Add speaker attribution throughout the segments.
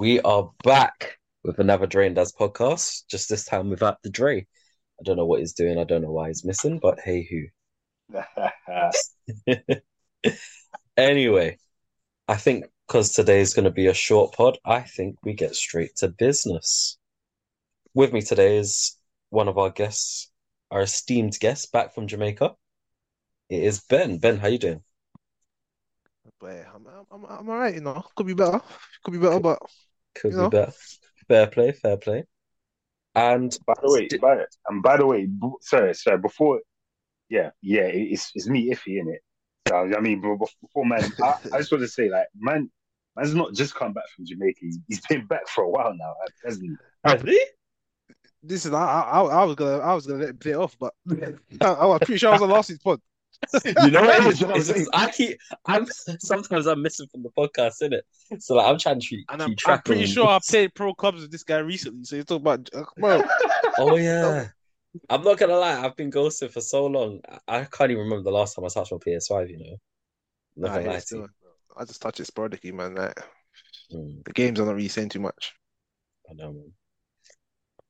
Speaker 1: We are back with another Dre and Daz podcast, just this time without the Dre. I don't know what he's doing, I don't know why he's missing, but hey who. anyway, I think because today is going to be a short pod, I think we get straight to business. With me today is one of our guests, our esteemed guest back from Jamaica. It is Ben. Ben, how you doing?
Speaker 2: But I'm, I'm, I'm all right, you know. Could be better. Could be better, but
Speaker 1: Could
Speaker 2: You
Speaker 1: be
Speaker 2: know.
Speaker 1: better. Fair play, fair play. And
Speaker 3: By the way,
Speaker 1: Sti-
Speaker 3: by, and by the way, b- sorry, sorry, before, yeah, yeah, it's it's me iffy in it. So, I mean, b- b- before man, I, I just want to say, like, man, man's not just come back from Jamaica. He's, he's been back for a while now, hasn't he?
Speaker 1: Really?
Speaker 2: this is I, I I was gonna I was gonna let him play it off, but I, I was pretty sure I was on last week's pod.
Speaker 1: You know what? It's,
Speaker 3: You know what I'm
Speaker 1: it's just. I keep. I'm sometimes I'm missing from the podcast, isn't it? So like I'm trying to keep,
Speaker 2: And I'm,
Speaker 1: keep
Speaker 2: I'm pretty
Speaker 1: of-
Speaker 2: sure I played pro clubs with this guy recently. So you talk about uh, bro.
Speaker 1: Oh yeah. I'm not gonna lie. I've been ghosted for so long. I I can't even remember the last time I touched my PS5. You know. Not
Speaker 2: Nah, yeah, still. I just touch it sporadically, man. Like,
Speaker 1: Mm,
Speaker 2: the games are not really saying too much.
Speaker 1: I know, man.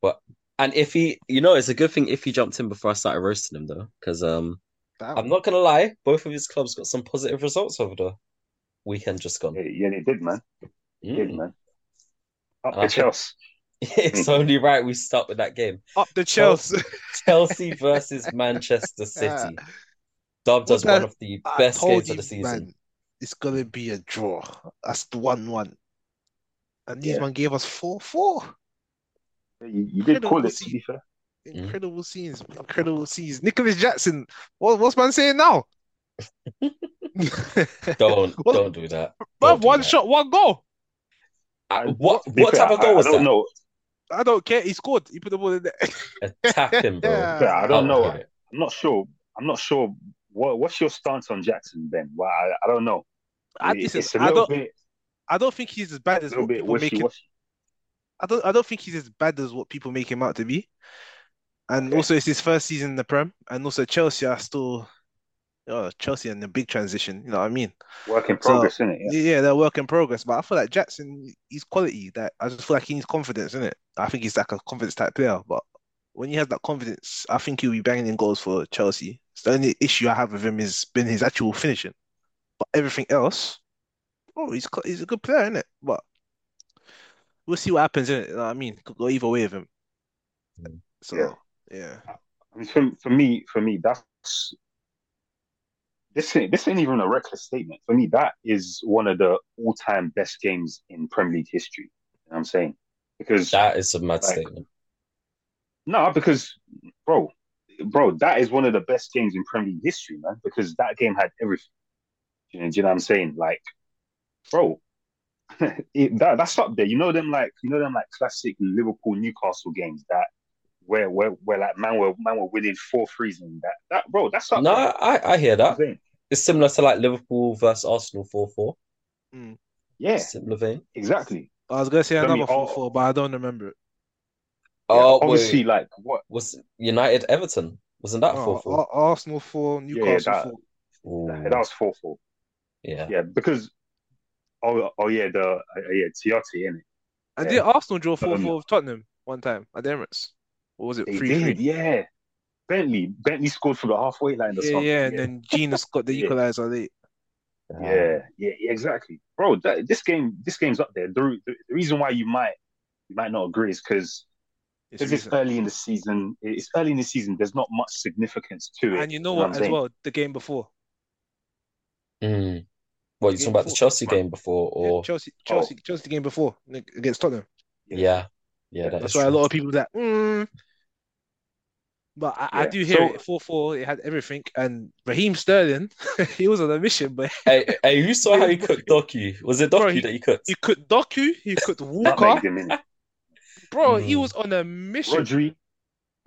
Speaker 1: But and if he, you know, it's a good thing if he jumped in before I started roasting him though, because um,
Speaker 2: Damn.
Speaker 1: I'm not gonna lie. Both of his clubs got some positive results over the weekend just gone.
Speaker 3: Yeah, yeah, they did, man. They did,
Speaker 1: Mm.
Speaker 3: man. Up
Speaker 1: I
Speaker 3: the
Speaker 1: think-
Speaker 3: Chelsea.
Speaker 1: It's only right we start with that game.
Speaker 2: Up the Chelsea.
Speaker 1: Chelsea versus Manchester City. Dubbed
Speaker 2: What
Speaker 1: as one of the
Speaker 2: I
Speaker 1: best
Speaker 2: told
Speaker 1: games of the season.
Speaker 2: man, it's gonna be a draw. That's the one-one. And these
Speaker 3: Yeah.
Speaker 2: man gave us four-four.
Speaker 3: You, you did call it,
Speaker 2: Incredible
Speaker 3: to be fair.
Speaker 1: Mm.
Speaker 2: Incredible scenes, incredible scenes. Nicolas Jackson, what, what's man saying now?
Speaker 1: Don't
Speaker 2: What-
Speaker 1: don't do that. Don't do
Speaker 2: one
Speaker 1: that.
Speaker 2: shot, one goal.
Speaker 1: Uh, what
Speaker 3: To be
Speaker 1: what
Speaker 3: fair,
Speaker 1: type of
Speaker 3: I-
Speaker 1: goal
Speaker 3: I,
Speaker 1: was
Speaker 3: don't
Speaker 1: that?
Speaker 3: know.
Speaker 2: I don't care. He scored. He put the ball in there.
Speaker 1: Attack him, bro.
Speaker 2: Yeah.
Speaker 3: Yeah, I don't know. I'm not sure. I'm not sure. What What's your stance on Jackson, Ben? Well, I, I don't know.
Speaker 2: I,
Speaker 3: It-
Speaker 2: listen,
Speaker 3: it's a
Speaker 2: I
Speaker 3: little
Speaker 2: don't.
Speaker 3: bit,
Speaker 2: I don't think he's as bad as what
Speaker 3: bit
Speaker 2: people make him.
Speaker 3: washy.
Speaker 2: I don't. I don't think he's as bad as what people make him out to be. And also, it's his first season in the Prem. And also, Chelsea are still. Oh, Chelsea in a big transition. You know what I mean?
Speaker 3: Work in
Speaker 2: So-
Speaker 3: progress, isn't it? Yeah.
Speaker 2: Yeah, they're work in progress. But I feel like Jackson, he's quality. That I just feel like he needs confidence, isn't it? I think he's like a confidence type player. But when he has that confidence, I think he'll be banging in goals for Chelsea. So the only issue I have with him has been his actual finishing. But everything else, oh, he's he's a good player, isn't it? But we'll see what happens, innit? You know what I mean? Could go either way with him.
Speaker 1: Mm.
Speaker 2: So
Speaker 3: Yeah.
Speaker 2: Yeah.
Speaker 3: I mean, for, for me, for me, that's this. Ain't, this ain't even a reckless statement. For me, that is one of the all-time best games in Premier League history. You know what I'm saying? Because
Speaker 1: That is a mad
Speaker 3: Like-
Speaker 1: statement.
Speaker 3: no, because bro, bro, that is one of the best games in Premier League history, man. Because that game had everything. You know, do you know what I'm saying? Like, bro, it, that that's up there. You know them like you know them like classic Liverpool Newcastle games that where where where like man were man were winning four threes and that that bro that's up
Speaker 1: No,
Speaker 3: there.
Speaker 1: I, I hear
Speaker 3: You know what
Speaker 1: that. It's similar to like Liverpool versus Arsenal 4-4.
Speaker 3: Yeah,
Speaker 1: Similar vein.
Speaker 3: exactly.
Speaker 2: I was gonna say
Speaker 3: I mean,
Speaker 2: another
Speaker 3: oh-
Speaker 2: 4-4, but I don't remember it.
Speaker 3: Yeah,
Speaker 1: Oh,
Speaker 3: obviously,
Speaker 1: wait.
Speaker 3: like what?
Speaker 1: Was United Everton? Wasn't that
Speaker 2: Oh,
Speaker 1: 4-4?
Speaker 2: Ar- Arsenal 4,
Speaker 3: yeah,
Speaker 2: Newcastle
Speaker 3: that-
Speaker 2: 4.
Speaker 1: Ooh,
Speaker 3: That was four four.
Speaker 1: yeah.
Speaker 3: Yeah, because oh oh yeah the uh, yeah Tiote in it.
Speaker 2: And
Speaker 3: Yeah.
Speaker 2: did Arsenal draw 4
Speaker 3: Um,
Speaker 2: 4 with Tottenham one time at the Emirates? Or was it
Speaker 3: They
Speaker 2: 3
Speaker 3: did,
Speaker 2: 3?
Speaker 3: yeah. Bentley Bentley scored from the halfway line or
Speaker 2: Yeah,
Speaker 3: something.
Speaker 2: yeah, and then Jenas got the equalizer late.
Speaker 3: Yeah, yeah, yeah, exactly, bro. That, this game, this game's up there. The, the, the reason why you might you might not agree is because
Speaker 2: It's
Speaker 3: because it's early in the season. It's early in the season. There's not much significance to it.
Speaker 2: And you know
Speaker 3: what
Speaker 2: what,
Speaker 3: I'm
Speaker 2: as well, the game before.
Speaker 1: Mm. What, you talking
Speaker 2: Game
Speaker 1: about the. Chelsea game before
Speaker 2: Yeah,
Speaker 1: or
Speaker 2: Chelsea, Chelsea, Chelsea game before against Tottenham.
Speaker 1: yeah. Yeah, that
Speaker 2: That's
Speaker 1: is
Speaker 2: why a lot of people that. Mm. But I, I do hear
Speaker 3: so-
Speaker 2: it 4 4. It had everything. And Raheem Sterling, he was on a mission, but
Speaker 1: Hey, hey, you saw how he cooked Doku? Was it
Speaker 2: Bro,
Speaker 1: Doku
Speaker 2: he-
Speaker 1: that he cooked?
Speaker 2: he could Doku, he could
Speaker 3: Nutmeg
Speaker 2: Walker.
Speaker 3: them in.
Speaker 2: Bro, he
Speaker 1: Mm.
Speaker 2: was on a mission.
Speaker 3: Rodri,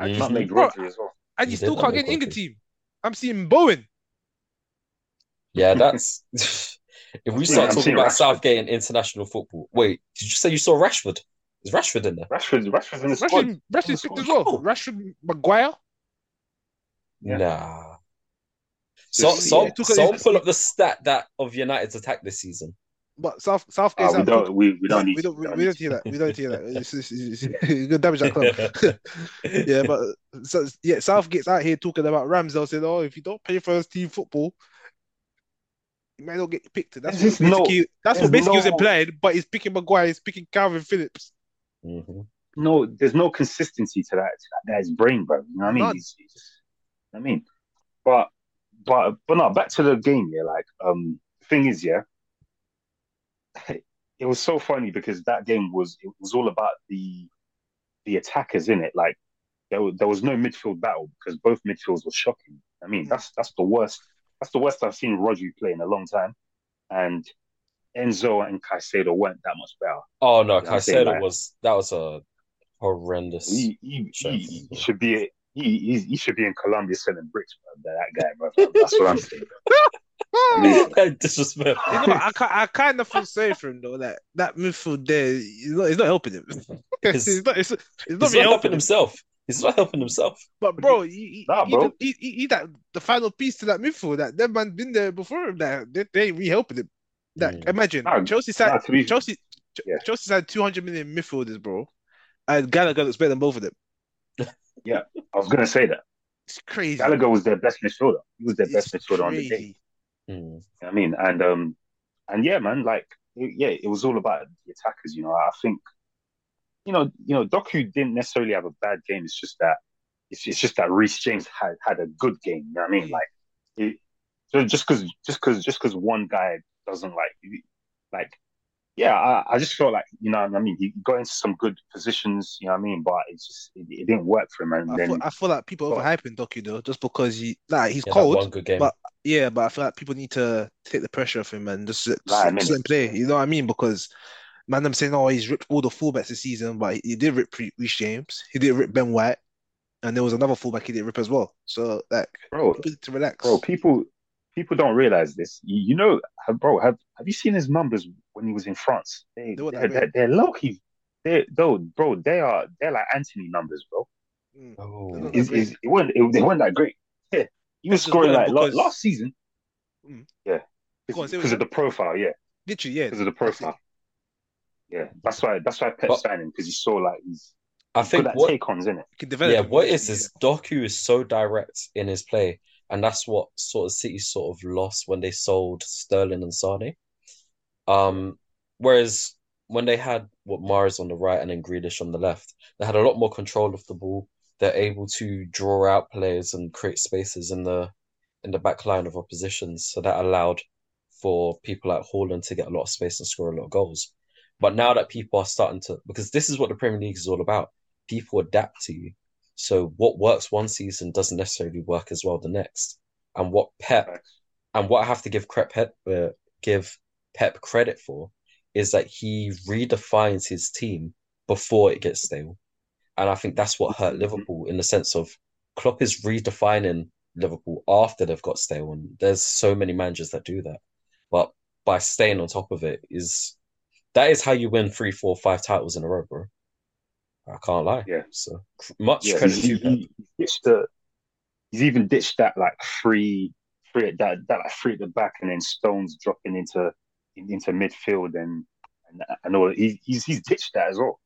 Speaker 1: Mhm.
Speaker 3: nutmeg
Speaker 2: Bro,
Speaker 3: Rodri as well.
Speaker 2: And
Speaker 1: He
Speaker 2: you still can't get an England team. I'm seeing Bowen.
Speaker 1: Yeah, that's if we start
Speaker 3: seeing
Speaker 1: talking about
Speaker 3: Rashford.
Speaker 1: Southgate and international football. Wait, did you say you saw Rashford? Is Rashford in there?
Speaker 3: Rashford, Rashford's in the squad.
Speaker 2: Rashford, Rashford's
Speaker 3: Squad.
Speaker 2: picked as well. Rashford, Maguire.
Speaker 3: Yeah.
Speaker 1: Nah. So,
Speaker 3: Just-
Speaker 1: so,
Speaker 2: took
Speaker 1: so pull up the stat that of United's attack this season.
Speaker 2: But South Southgate's
Speaker 3: Ah, we don't. We, we don't need.
Speaker 2: we don't we, we don't hear that. We don't hear that. It's, it's, it's, it's, you're gonna damage that club.
Speaker 1: yeah,
Speaker 2: yeah, but so yeah, Southgate's out here talking about Ramsdale saying, "Oh, if you don't play first team football, you might not get picked." That's
Speaker 3: There's
Speaker 2: what
Speaker 3: just no-
Speaker 2: basically that's what
Speaker 3: there's
Speaker 2: basically was
Speaker 3: no-
Speaker 2: implied. But he's picking Maguire, he's picking Kalvin Phillips.
Speaker 1: Mhm.
Speaker 3: no, there's no consistency to that. To that brain, bro. You know what I mean? He's, he's just, I mean, but but but no. Back to the game. Yeah, like um, thing is, yeah, it was so funny because that game was it was all about the the attackers in it. Like there was, there was no midfield battle because both midfields were shocking. I mean, that's that's the worst. That's the worst I've seen Rodri play in a long time, and Enzo and Caicedo weren't that much better.
Speaker 1: Oh no, Caicedo
Speaker 3: like-
Speaker 1: was that was a horrendous.
Speaker 3: He he, he, he should be he, he he should be in Colombia selling bricks, bro. That guy, bro. That's what I'm saying. I mean,
Speaker 1: Disrespectful.
Speaker 2: You know, I, I kind of feel sorry for him though. That that midfield there, he's not, he's not helping him.
Speaker 1: He's-
Speaker 2: He's not, it's, it's not
Speaker 1: He's not
Speaker 2: helping
Speaker 1: helping
Speaker 2: him.
Speaker 1: himself. He's not helping himself.
Speaker 2: But bro, he, he,
Speaker 3: Nah,
Speaker 2: he,
Speaker 3: bro.
Speaker 2: he, he, he that the final piece to that midfield. That them man been there before him. That they, they ain't really helping him. That
Speaker 1: Mm.
Speaker 2: imagine
Speaker 3: Nah,
Speaker 2: Chelsea
Speaker 3: nah,
Speaker 2: side
Speaker 3: to be-
Speaker 2: Chelsea Ch-
Speaker 3: Yeah.
Speaker 2: Chelsea's had 200 million midfielders, bro, and Gallagher looks better than both of them.
Speaker 3: I was gonna say that
Speaker 2: It's crazy.
Speaker 3: Gallagher was their best midfielder. He was their
Speaker 2: It's
Speaker 3: best midfielder on the day.
Speaker 1: Mm.
Speaker 3: You know what I mean, and um, and yeah, man, like it, yeah, it was all about the attackers. You know, I think, you know, you know, Doku didn't necessarily have a bad game. It's just that it's, it's just that Reece James had had a good game. You know what I mean?
Speaker 2: Mm.
Speaker 3: Like, it, so just because just because just because one guy doesn't like like. Yeah, I, I just felt like you know what I mean. He got into some good positions, you know what I mean, but it's just it, it didn't work for him. And
Speaker 2: I
Speaker 3: then
Speaker 2: feel, I feel like people
Speaker 3: Well-
Speaker 2: overhyping Doku though, just because he like he's
Speaker 1: Yeah,
Speaker 2: cold.
Speaker 1: one good game.
Speaker 2: but- Yeah, but I feel like people need to take the pressure off him and just, just,
Speaker 3: Right, I
Speaker 2: just
Speaker 3: mean-
Speaker 2: let him play. You know what I mean? Because man, I'm saying, oh, he's ripped all the fullbacks this season, but he did rip Reece James, he did rip Ben White, and there was another fullback he did rip as well. So like,
Speaker 3: bro,
Speaker 2: people need to relax.
Speaker 3: Bro, people people don't realize this. You, you know, bro, have have you seen his numbers when he was in France? They,
Speaker 2: They were
Speaker 3: they're,
Speaker 2: that
Speaker 3: they're, they're low key. They though, bro, they are they're like Antony numbers, bro.
Speaker 2: Mm.
Speaker 1: Oh,
Speaker 2: They're not
Speaker 3: Is it weren't it, they weren't that great. Yeah, he was scoring like
Speaker 2: because-
Speaker 3: last season.
Speaker 2: Mm.
Speaker 3: Yeah,
Speaker 2: Go on, say what
Speaker 3: because of the profile. Yeah,
Speaker 2: Literally, yeah.
Speaker 3: because of the
Speaker 2: that's
Speaker 3: profile. Yeah, that's why that's why Pep
Speaker 1: But-
Speaker 3: signed him because he saw like he's
Speaker 1: I
Speaker 3: good
Speaker 1: think
Speaker 3: at
Speaker 1: what
Speaker 3: take ons in it.
Speaker 2: You can develop
Speaker 1: yeah,
Speaker 2: him,
Speaker 1: what
Speaker 2: literally,
Speaker 1: is is Doku is so direct in his play, and that's what sort of City sort of lost when they sold Sterling and Sane. Um, whereas when they had what Mahrez on the right and then Grealish on the left, they had a lot more control of the ball. They're able to draw out players and create spaces in the in the back line of oppositions, so that allowed for people like Haaland to get a lot of space and score a lot of goals. But now that people are starting to, because this is what the Premier League is all about, people adapt to you. So what works one season doesn't necessarily work as well the next. And what Pep and what I have to give Pep uh, give Pep credit for is that he redefines his team before it gets stale. And I think that's what hurt
Speaker 3: Mhm.
Speaker 1: Liverpool in the sense of Klopp is redefining Liverpool after they've got stale. And there's so many managers that do that. But by staying on top of it is that is how you win three, four, five titles in a row, bro. I can't lie.
Speaker 3: Yeah.
Speaker 1: So much
Speaker 3: Yeah,
Speaker 1: credit
Speaker 3: he's,
Speaker 1: to
Speaker 3: he, he the. He's even ditched that like free, free that that like free at the back, and then Stones dropping into into midfield and and, and all. He, he's he's ditched that as well.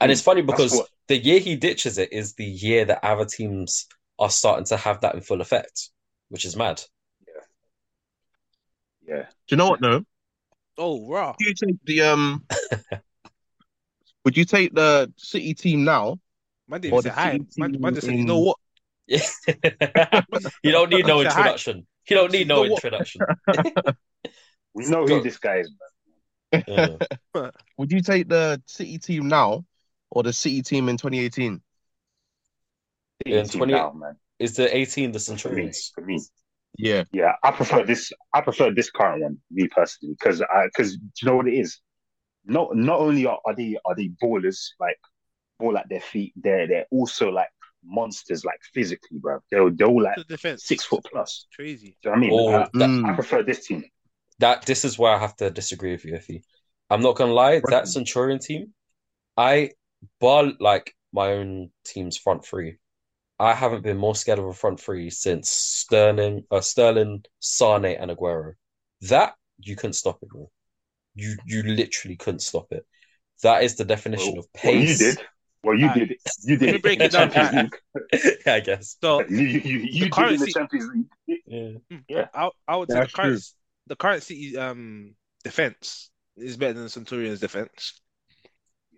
Speaker 1: And it's funny because
Speaker 3: what-
Speaker 1: the year he ditches it is the year that other teams are starting to have that in full effect, which is mad.
Speaker 3: Yeah, Yeah.
Speaker 4: Do you know what though?
Speaker 2: Oh, raw.
Speaker 4: Would you take the um? would you take the City team now?
Speaker 2: Man
Speaker 4: Or
Speaker 2: didn't say
Speaker 4: the
Speaker 2: hi.
Speaker 4: City
Speaker 2: Man, man just said, you know what?
Speaker 1: you don't need no
Speaker 2: It's a hype.
Speaker 1: introduction. You don't need no
Speaker 2: You know what?
Speaker 1: introduction.
Speaker 3: we know who this guy is. Man.
Speaker 1: Yeah.
Speaker 4: Would you take the City team now or the City team in 2018?
Speaker 1: In 20
Speaker 3: now, man.
Speaker 1: Is the 18 the
Speaker 3: For me, for me,
Speaker 4: Yeah.
Speaker 3: yeah, I prefer this. I prefer this current one, me personally, because I because you know what it is? Not not only are, are they are they ballers like ball at their feet, they're they're also like monsters, like physically, bro. They're they're all like
Speaker 2: The defense.
Speaker 3: six foot plus.
Speaker 2: Crazy.
Speaker 3: Do you know what I mean?
Speaker 1: Oh,
Speaker 3: I,
Speaker 1: that,
Speaker 4: Mm.
Speaker 3: I prefer this team.
Speaker 1: That this is where I have to disagree with you, Iffy. I'm not gonna lie, that Centurion team, I bar like my own team's front three. I haven't been more scared of a front three since Sterling, uh, Sterling, Sane, and Aguero. That you couldn't stop it, bro. You you literally couldn't stop it. That is the definition
Speaker 3: Well,
Speaker 1: of
Speaker 3: well, you did. Well, you
Speaker 2: Alright.
Speaker 3: did. You
Speaker 2: Let me
Speaker 3: did.
Speaker 2: break it
Speaker 3: the
Speaker 2: down.
Speaker 3: Champions League.
Speaker 1: I guess.
Speaker 2: So
Speaker 3: You, you, you, you did in the Champions League.
Speaker 1: Yeah.
Speaker 3: Yeah.
Speaker 2: I, I would say
Speaker 4: That's
Speaker 2: the current the current City um defense is better than the Centurions defense.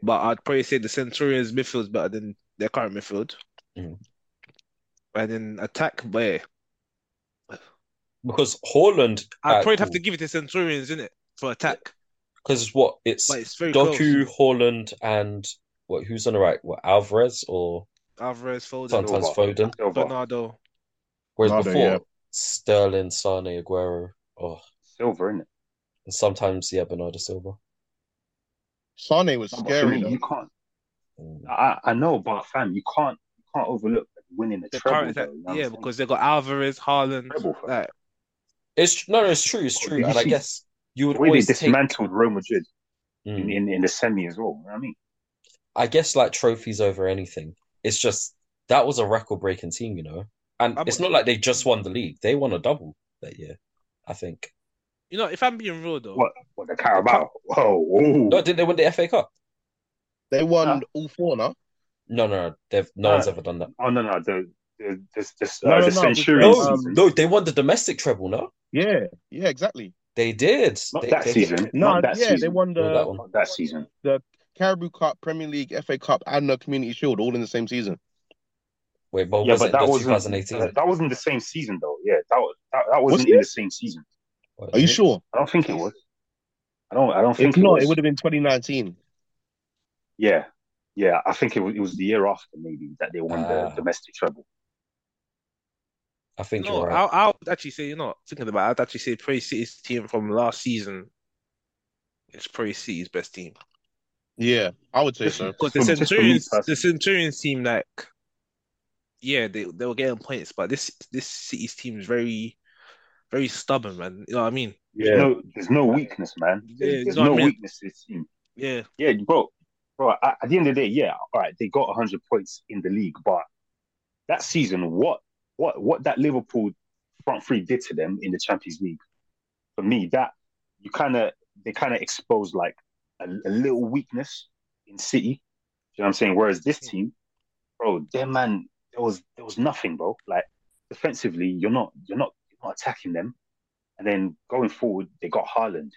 Speaker 2: But I'd probably say the Centurions midfield is better than their current midfield.
Speaker 1: Mhm.
Speaker 2: And then attack where
Speaker 1: Because Haaland,
Speaker 2: I'd probably have to give it to Centurions, in it, for attack.
Speaker 1: because what it's
Speaker 2: But it's very close.
Speaker 1: Doku, Haaland, and what? Who's on the right? What Alvarez or
Speaker 2: Alvarez, Foden,
Speaker 1: sometimes
Speaker 3: Silva.
Speaker 1: Foden?
Speaker 3: Silva.
Speaker 2: Bernardo.
Speaker 1: Whereas
Speaker 4: Ronaldo,
Speaker 1: before
Speaker 4: yeah.
Speaker 1: Sterling, Sane, Aguero, oh,
Speaker 3: Silva, innit?
Speaker 1: and sometimes yeah, Bernardo Silva.
Speaker 4: Sane was
Speaker 3: No, but for
Speaker 4: scary
Speaker 3: me,
Speaker 4: though.
Speaker 3: you can't.
Speaker 1: Mm.
Speaker 3: I, I know, but fam, you can't. You can't overlook winning the
Speaker 2: The
Speaker 3: treble.
Speaker 2: current
Speaker 3: though, you know what
Speaker 2: yeah,
Speaker 3: I'm saying?
Speaker 2: because they got Alvarez, Haaland,
Speaker 3: Treble, fam.
Speaker 2: like
Speaker 1: It's no, no, it's true, it's true,
Speaker 3: did you
Speaker 1: and I
Speaker 3: see
Speaker 1: guess you would
Speaker 3: the way they
Speaker 1: always take.
Speaker 3: dismantled Real Madrid
Speaker 1: Mm.
Speaker 3: in, in, in the semi as well. You know what I mean?
Speaker 1: I guess like trophies over anything. It's just that was a record-breaking team, you know, and
Speaker 2: I'm-
Speaker 1: it's not like they just won the league; they won a double that year, I think.
Speaker 2: You know, if I'm being real though,
Speaker 3: What? What the Carabao? Whoa, whoa.
Speaker 1: No, didn't they win the FA Cup?
Speaker 4: They won
Speaker 3: Huh?
Speaker 4: all four.
Speaker 1: No, no, no. They've no
Speaker 3: Uh,
Speaker 1: one's ever done that.
Speaker 3: Oh no, no, the the the, the,
Speaker 4: No,
Speaker 3: uh,
Speaker 4: no,
Speaker 3: the
Speaker 4: no,
Speaker 3: Centurion
Speaker 1: No,
Speaker 4: um,
Speaker 1: no, they won the domestic treble. No,
Speaker 4: Yeah, yeah, exactly.
Speaker 1: they did.
Speaker 3: Not
Speaker 1: They-
Speaker 3: that
Speaker 1: they-
Speaker 3: season.
Speaker 4: No,
Speaker 3: Not that
Speaker 4: yeah,
Speaker 3: season.
Speaker 4: they won
Speaker 1: Not that
Speaker 4: the
Speaker 1: one.
Speaker 3: That season.
Speaker 4: The Carabao Cup, Premier League, FA Cup, and the Community Shield all in the same season.
Speaker 1: Wait, but
Speaker 3: yeah,
Speaker 1: was
Speaker 3: but
Speaker 1: it
Speaker 3: that wasn't
Speaker 1: 2018?
Speaker 3: that, that wasn't the same season though. Yeah, that was that, that wasn't
Speaker 4: Was
Speaker 3: in the same season.
Speaker 4: Are you sure?
Speaker 3: I don't think it was. I don't. I don't
Speaker 4: If
Speaker 3: think it
Speaker 4: not,
Speaker 3: was.
Speaker 4: it would have been 2019.
Speaker 3: Yeah, yeah. I think it was. It was the year after maybe that they won
Speaker 1: Ah.
Speaker 3: the domestic treble.
Speaker 1: I think
Speaker 2: no,
Speaker 1: you're right.
Speaker 2: I, I would actually say, you know, thinking about it, I'd actually say Prey City's team from last season is Prey City's best team.
Speaker 4: Yeah, I would say so.
Speaker 2: Because the
Speaker 3: Just for- just for me
Speaker 2: Centurions,
Speaker 3: personally.
Speaker 2: the Centurions team, like, yeah, they they were getting points, but this this City's team is very, very stubborn, man. You know what I mean?
Speaker 3: There's no. There's no weakness, man.
Speaker 2: Yeah,
Speaker 3: There's,
Speaker 2: you
Speaker 3: there's
Speaker 2: know what
Speaker 3: no
Speaker 2: I mean?
Speaker 3: weakness to this team.
Speaker 2: Yeah,
Speaker 3: Yeah, bro. Bro, at, at the end of the day, yeah, all right, they got 100 points in the league, but that season, what what what that Liverpool front three did to them in the Champions League, for me, that you kind of they kind of exposed like a, a little weakness in City. You know what I'm saying? Whereas this team, bro, their man, there was there was nothing, bro. Like defensively, you're not you're not you're not attacking them, and then going forward, they got Haaland,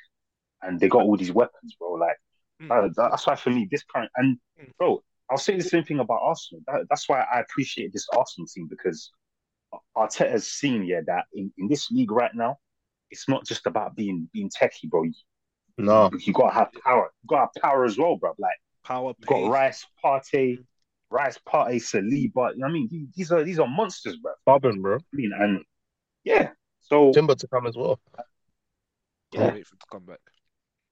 Speaker 3: and they got all these weapons, bro. Like.
Speaker 2: Mm.
Speaker 3: Uh, that's why for me, this current and
Speaker 2: Mm.
Speaker 3: bro, I'll say the same thing about Arsenal. That, that's why I appreciate this Arsenal team because Arteta's seen yeah that in, in this league right now, it's not just about being being techie, bro.
Speaker 4: No,
Speaker 3: you gotta have power. You gotta have power as well, bro. Like
Speaker 2: power
Speaker 3: you got
Speaker 2: pace.
Speaker 3: Rice, Partey, Rice, Partey, Saliba. You know what I mean? These- These are these are monsters, bro.
Speaker 4: stubborn, bro.
Speaker 3: I mean, and yeah, so
Speaker 4: Timber to come as well.
Speaker 3: yeah.
Speaker 2: Wait for it to come back.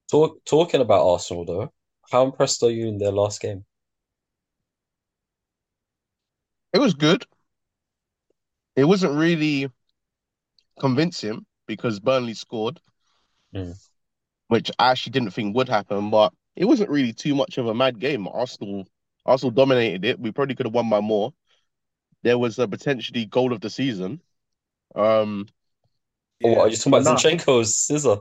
Speaker 1: Talk, talking about Arsenal though, how impressed are you in their last game?
Speaker 4: It was good. It wasn't really convincing because Burnley scored,
Speaker 1: Mm.
Speaker 4: which I actually didn't think would happen, but it wasn't really too much of a mad game. Arsenal Arsenal dominated it. We probably could have won by more. There was a potentially goal of the season. Um,
Speaker 1: Oh, are you talking about
Speaker 4: Nah.
Speaker 1: Zinchenko's scissor?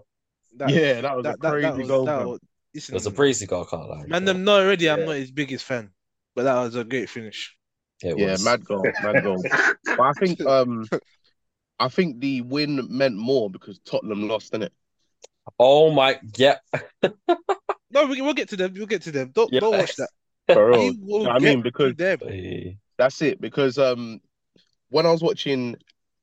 Speaker 2: That,
Speaker 4: yeah, that was
Speaker 2: that,
Speaker 4: a crazy
Speaker 2: that was,
Speaker 4: goal.
Speaker 2: that
Speaker 4: fam.
Speaker 2: was,
Speaker 1: It was a crazy goal, I can't lie.
Speaker 2: man,
Speaker 1: but
Speaker 2: them know already I'm
Speaker 3: Yeah.
Speaker 2: not his biggest fan, but that was a great finish.
Speaker 1: it
Speaker 4: Yeah,
Speaker 1: was.
Speaker 4: mad goal, mad goal. But I think um, I think the win meant more because Tottenham lost, didn't it?
Speaker 1: Oh my, yeah.
Speaker 2: No, we, we'll get to them. We'll get to them. Don't
Speaker 1: Yeah.
Speaker 2: don't watch that.
Speaker 4: For real. I mean, because That's it. Because um, when I was watching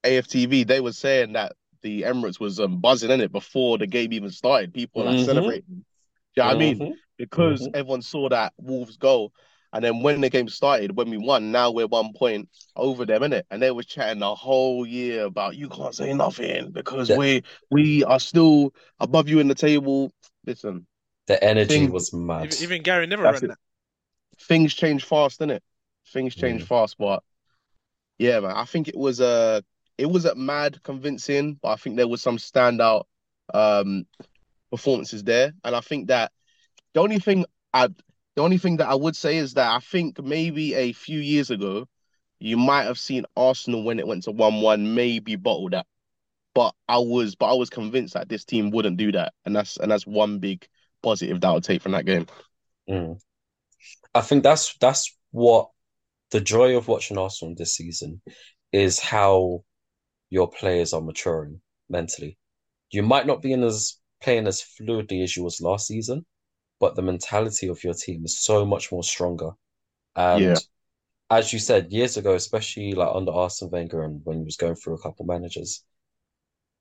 Speaker 4: AFTV, they were saying that the Emirates was um, buzzing in it before the game even started. People were like
Speaker 1: Mhm.
Speaker 4: celebrating. Do you know what I mean?
Speaker 1: Mhm.
Speaker 4: Because
Speaker 1: Mhm.
Speaker 4: everyone saw that Wolves goal. And then when the game started, when we won, now we're one point over them, innit? And they were chatting the whole year about you can't say nothing because
Speaker 1: Yeah.
Speaker 4: we we are still above you in the table. Listen,
Speaker 1: The energy
Speaker 4: Thing-
Speaker 1: was mad.
Speaker 2: Even, even Gary never
Speaker 4: That's
Speaker 2: ran
Speaker 4: it.
Speaker 2: that.
Speaker 4: things change fast, innit? Things change
Speaker 1: Mm.
Speaker 4: fast, but yeah, man, I think it was uh it wasn't mad convincing, but I think there was some standout um performances there. And I think that the only thing I the only thing that I would say is that I think maybe a few years ago you might have seen Arsenal when it went to 1-1 maybe bottle that. but I was but I was convinced that this team wouldn't do that, and that's and that's one big positive that I'll take from that game.
Speaker 1: Mm. I think that's that's what the joy of watching Arsenal this season is how your players are maturing mentally. You might not be in as playing as fluidly as you was last season, but the mentality of your team is so much more stronger. And
Speaker 4: Yeah.
Speaker 1: as you said years ago, especially like under Arsene Wenger and when he was going through a couple managers,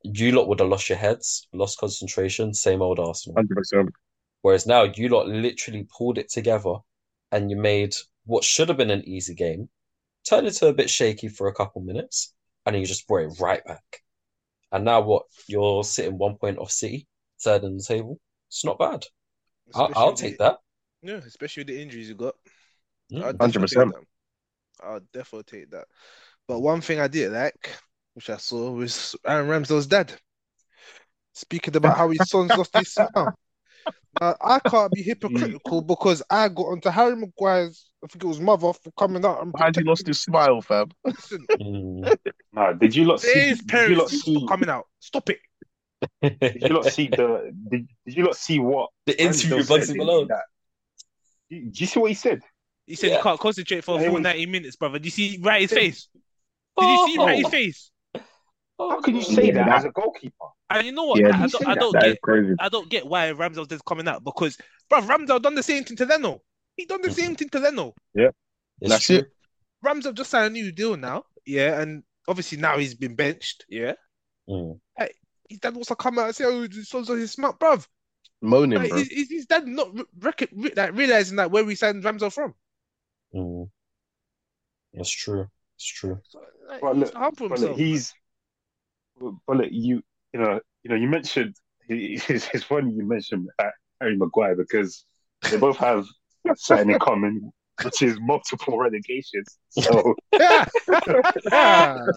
Speaker 1: you lot would have lost your heads, lost concentration, same old Arsenal.
Speaker 4: Hundred percent.
Speaker 1: Whereas now you lot literally pulled it together and you made what should have been an easy game turn into a bit shaky for a couple minutes and then you just brought it right back. And now what? You're sitting one point off City, third in the table. It's not bad. I'll,
Speaker 2: Especially
Speaker 1: I'll take
Speaker 2: the-
Speaker 1: that.
Speaker 2: Yeah, especially with the injuries you got.
Speaker 1: Mm.
Speaker 2: I'd definitely
Speaker 4: 100%.
Speaker 2: take that. I'll definitely take that. But one thing I did like, which I saw, was Aaron Ramsdale's dad. Speaking about how his son's lost his smile. Now, I can't be hypocritical because I got onto Harry Maguire's, I think it was mother, for coming out and
Speaker 4: How'd you lost his smile, fam?
Speaker 2: Listen,
Speaker 1: Mm.
Speaker 3: No, did you lot see?
Speaker 2: his
Speaker 3: Did you lot
Speaker 2: parents
Speaker 3: see?
Speaker 2: for coming out. Stop it.
Speaker 3: Did you lot see the? Did, did you lot see what?
Speaker 1: the interview
Speaker 3: Ramsdale
Speaker 1: Bugsy
Speaker 3: said in
Speaker 1: Malone.
Speaker 3: that- Did you see what he said?
Speaker 2: He said
Speaker 1: Yeah.
Speaker 2: he can't concentrate for a
Speaker 3: Yeah,
Speaker 2: full
Speaker 3: he-
Speaker 2: 90 minutes, brother. Did you see right his face? Did you see right his
Speaker 1: Oh,
Speaker 2: face?
Speaker 3: How can you say
Speaker 4: Yeah,
Speaker 3: that
Speaker 4: that-
Speaker 3: as a goalkeeper?
Speaker 2: And you know what?
Speaker 4: Yeah,
Speaker 2: I, I don't, I don't
Speaker 4: That is
Speaker 2: get
Speaker 4: crazy.
Speaker 2: I don't get why Ramsdale's just coming out because, bro, Ramsdale done the same thing to Leno. He done the same thing to Leno.
Speaker 1: It's
Speaker 4: That's
Speaker 1: true.
Speaker 4: it.
Speaker 2: Ramsdale just signed a new deal now, yeah, and obviously now he's been benched, yeah.
Speaker 1: Mm.
Speaker 2: His dad wants to come out and say, "Oh, his son's his smart, bruv."
Speaker 4: Moaning,
Speaker 2: Like,
Speaker 4: bro.
Speaker 2: is, is his dad not re- rec- re- like realizing that where we signed Ramsdale from?
Speaker 1: Mm. That's true. It's true.
Speaker 2: So, like,
Speaker 3: Well,
Speaker 2: he needs
Speaker 3: look,
Speaker 2: to
Speaker 3: But
Speaker 2: himself.
Speaker 3: look, he's. But look, you you know you know you mentioned it's, it's funny you mentioned Harry Maguire because they both have something in common, which is multiple relegations. So
Speaker 2: Yeah.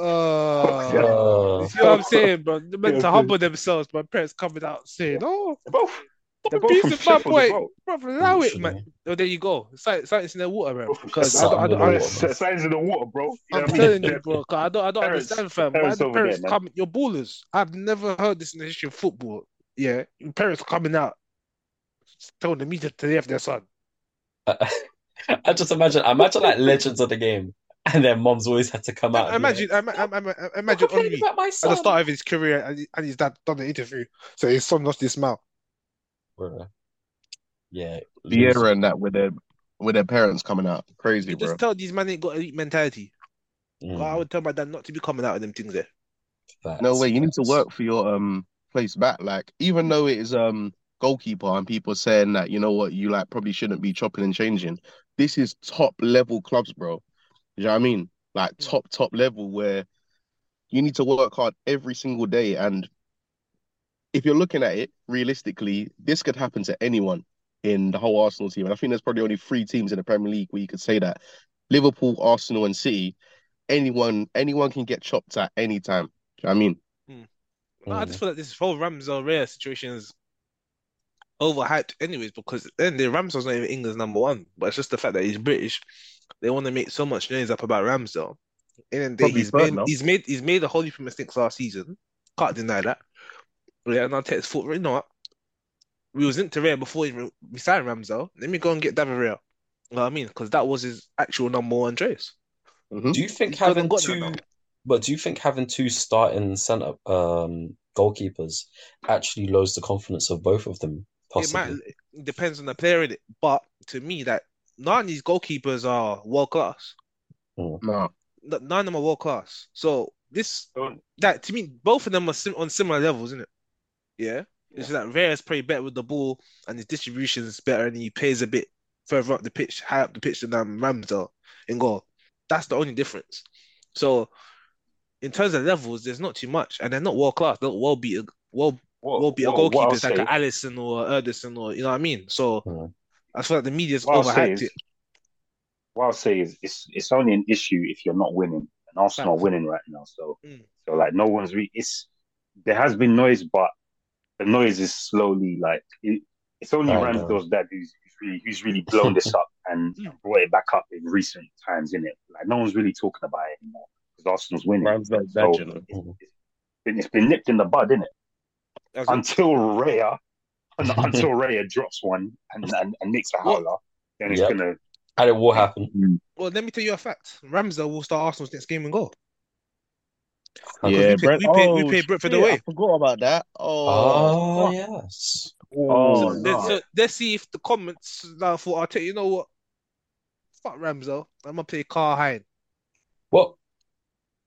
Speaker 2: Oh,
Speaker 1: Uh,
Speaker 2: you see what I'm saying, bro? They're meant
Speaker 3: Yeah,
Speaker 2: to humble themselves. My parents coming out saying, "Oh,
Speaker 3: they're both they're
Speaker 2: What
Speaker 3: both
Speaker 2: a
Speaker 3: from
Speaker 2: piece of my boy,
Speaker 3: well.
Speaker 2: bro, allow it,
Speaker 1: literally.
Speaker 2: man. Oh, there you go. Sight- Sight's in the water, bro.
Speaker 3: Both-
Speaker 2: Because I don't, I
Speaker 1: in
Speaker 2: don't,
Speaker 1: the
Speaker 2: I,
Speaker 1: water.
Speaker 3: S- Signs in the water, bro. You
Speaker 2: I'm
Speaker 3: what
Speaker 2: telling
Speaker 3: mean?
Speaker 2: you, bro. 'cause I don't, I don't
Speaker 3: Parents-
Speaker 2: understand, fam. Why
Speaker 3: parents
Speaker 2: the
Speaker 3: over there,
Speaker 2: parents
Speaker 3: man.
Speaker 2: come? You're ballers. I've never heard this in the history of football. Yeah, Your parents coming out, telling the media to leave their son.
Speaker 1: I just imagine, imagine like legends of the game, and their moms always had to come out. and be
Speaker 2: Imagine,
Speaker 1: like,
Speaker 2: ima- ima- ima-
Speaker 1: "Stop
Speaker 2: imagine
Speaker 1: complaining
Speaker 2: Henry
Speaker 1: about my
Speaker 2: at the start of his career, and, he- and his dad done the interview, so his son lost his smile.
Speaker 1: Bruh. Yeah,
Speaker 4: Vieira and that with their with their parents coming out. Crazy,
Speaker 2: You
Speaker 4: bro.
Speaker 2: just tell these men ain't got elite mentality.
Speaker 1: Mm,
Speaker 2: I would tell my dad not to be coming out of them things there.
Speaker 1: facts,
Speaker 4: No way. You need to work for your um place back. Like even though it is um goalkeeper and people saying that you know what you like probably shouldn't be chopping and changing. This is top level clubs, bro. You know what I mean? Like
Speaker 2: Mm.
Speaker 4: top top level where you need to work hard every single day. And if you're looking at it realistically, this could happen to anyone in the whole Arsenal team. And I think there's probably only three teams in the Premier League where you could say that Liverpool, Arsenal, and City. Anyone anyone can get chopped at any time. You know what I mean?
Speaker 2: No, I just feel like this whole Ramsdale Rare situation is overhyped, anyways, because then the Ramsdale's not even England's number one, but it's just the fact that he's British. They want to make so much noise up about Ramsdale. And then they, he's made he's made he's made a whole heap of mistakes last season. Can't deny that. Yeah, and Arteta's thought, you know what? We was into Raya before he re- we signed Ramsdale. Let me go and get David Raya. You know what I mean? Because that was his actual number one choice.
Speaker 4: Mhm.
Speaker 1: Do you think
Speaker 2: He
Speaker 1: having two,
Speaker 2: now.
Speaker 1: but do you think having two starting centre um goalkeepers actually lowers the confidence of both of them?
Speaker 2: It might it depends on the player in it, but to me, that none of these goalkeepers are world class.
Speaker 4: No.
Speaker 2: None of them are world class. So this
Speaker 3: Don't-
Speaker 2: that to me, both of them are sim on similar levels, isn't it? Yeah. It's that Raya is probably better with the ball and his distribution is better and he plays a bit further up the pitch, high up the pitch than um, Ramsdale in goal. That's the only difference. So in terms of levels, there's not too much, and they're not world class. They'll well be a well
Speaker 3: What,
Speaker 2: will be a
Speaker 3: what-
Speaker 2: goalkeeper like an Alisson or Ederson or you know what I mean. So
Speaker 1: Mm.
Speaker 2: I feel like the media's
Speaker 3: What
Speaker 2: overhyped
Speaker 3: is,
Speaker 2: it.
Speaker 3: what I'll say is, it's it's only an issue if you're not winning, and Arsenal are winning right now. So,
Speaker 2: Mm.
Speaker 3: so like no one's really. It's there has been noise, but the noise is slowly like it, it's only
Speaker 1: I.
Speaker 3: Ramsdale's dad who's, who's really who's really blown this up and
Speaker 2: Mm.
Speaker 3: brought it back up in recent times. In it, like no one's really talking about it anymore. because Arsenal's winning.
Speaker 4: Ramsdale's
Speaker 3: So-
Speaker 4: you know.
Speaker 3: It's been, it's been nipped in the bud, isn't it?
Speaker 2: As in-
Speaker 3: Until Raya, until Raya drops one and, and, and makes a howler, then it's
Speaker 1: Yep.
Speaker 3: gonna.
Speaker 1: And it will happen. Mm.
Speaker 2: well, let me tell you a fact. Ramsdale will start Arsenal's next game and go.
Speaker 4: Yeah,
Speaker 2: we pay-
Speaker 4: Brent.
Speaker 2: we pay- we
Speaker 4: oh,
Speaker 2: pay Brentford
Speaker 4: shit,
Speaker 2: away.
Speaker 4: I forgot about that. Oh,
Speaker 1: Oh, yes.
Speaker 4: Oh, oh
Speaker 2: So,
Speaker 3: no.
Speaker 2: let's, so let's see if the comments now for I'll tell you, you know what? Fuck Ramsdale. I'm gonna play Karl Hein.
Speaker 1: Well,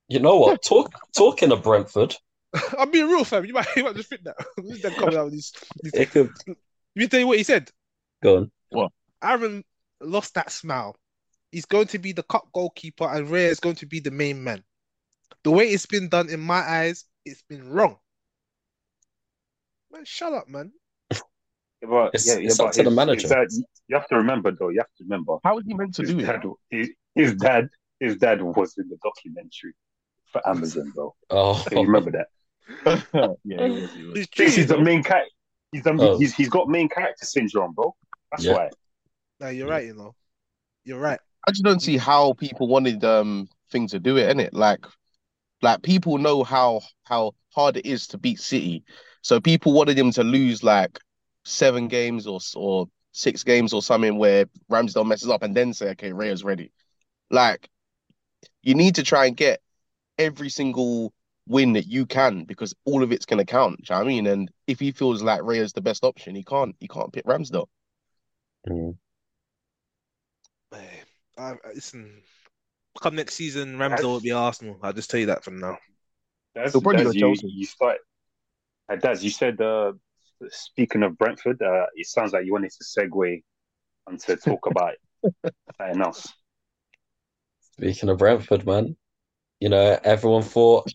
Speaker 1: you know what? Talk talking of Brentford,
Speaker 2: I'm being real, fam. You might, you might just think that. Who's that coming out with these, these
Speaker 1: it could
Speaker 2: Let me tell you what he said.
Speaker 1: go on. What?
Speaker 2: Aaron lost that smile. He's going to be the cup goalkeeper, and Ray is going to be the main man. The way it's been done in my eyes, it's been wrong. Man, shut up, man.
Speaker 3: Yeah, but,
Speaker 1: It's-
Speaker 3: yeah, yeah,
Speaker 1: it's up
Speaker 3: but
Speaker 1: to the manager.
Speaker 3: it's that- you have to remember, though. You have to remember.
Speaker 4: How was he meant to
Speaker 3: His
Speaker 4: do
Speaker 3: dad,
Speaker 4: it?
Speaker 3: his, his dad, his dad was in the documentary for Amazon, though.
Speaker 1: Oh,
Speaker 3: So you remember that?
Speaker 4: yeah, he was. He was.
Speaker 3: This is the main cat. He's, the,
Speaker 1: oh.
Speaker 3: he's he's got main character syndrome, bro. That's
Speaker 1: Yeah.
Speaker 3: why.
Speaker 2: No, you're right, you know. You're right.
Speaker 4: I just don't see how people wanted um things to do it, it? Like, like people know how how hard it is to beat City, so people wanted him to lose like seven games or or six games or something where Ramsdale messes up and then say, okay, Raya's ready. Like, you need to try and get every single win that you can because all of it's gonna count. you know what I mean? And if he feels like Ray is the best option, he can't he can't pick Ramsdale.
Speaker 1: Mm.
Speaker 2: Man, I, I- listen, come next season, Ramsdale will be Arsenal. I'll just tell you that from now.
Speaker 3: That's,
Speaker 4: He'll
Speaker 3: that's you,
Speaker 4: Chelsea.
Speaker 3: you start. Uh, Daz, you said. Uh, speaking of Brentford, uh, it sounds like you wanted to segue and to talk about something else.
Speaker 1: Speaking of Brentford, man, you know, everyone thought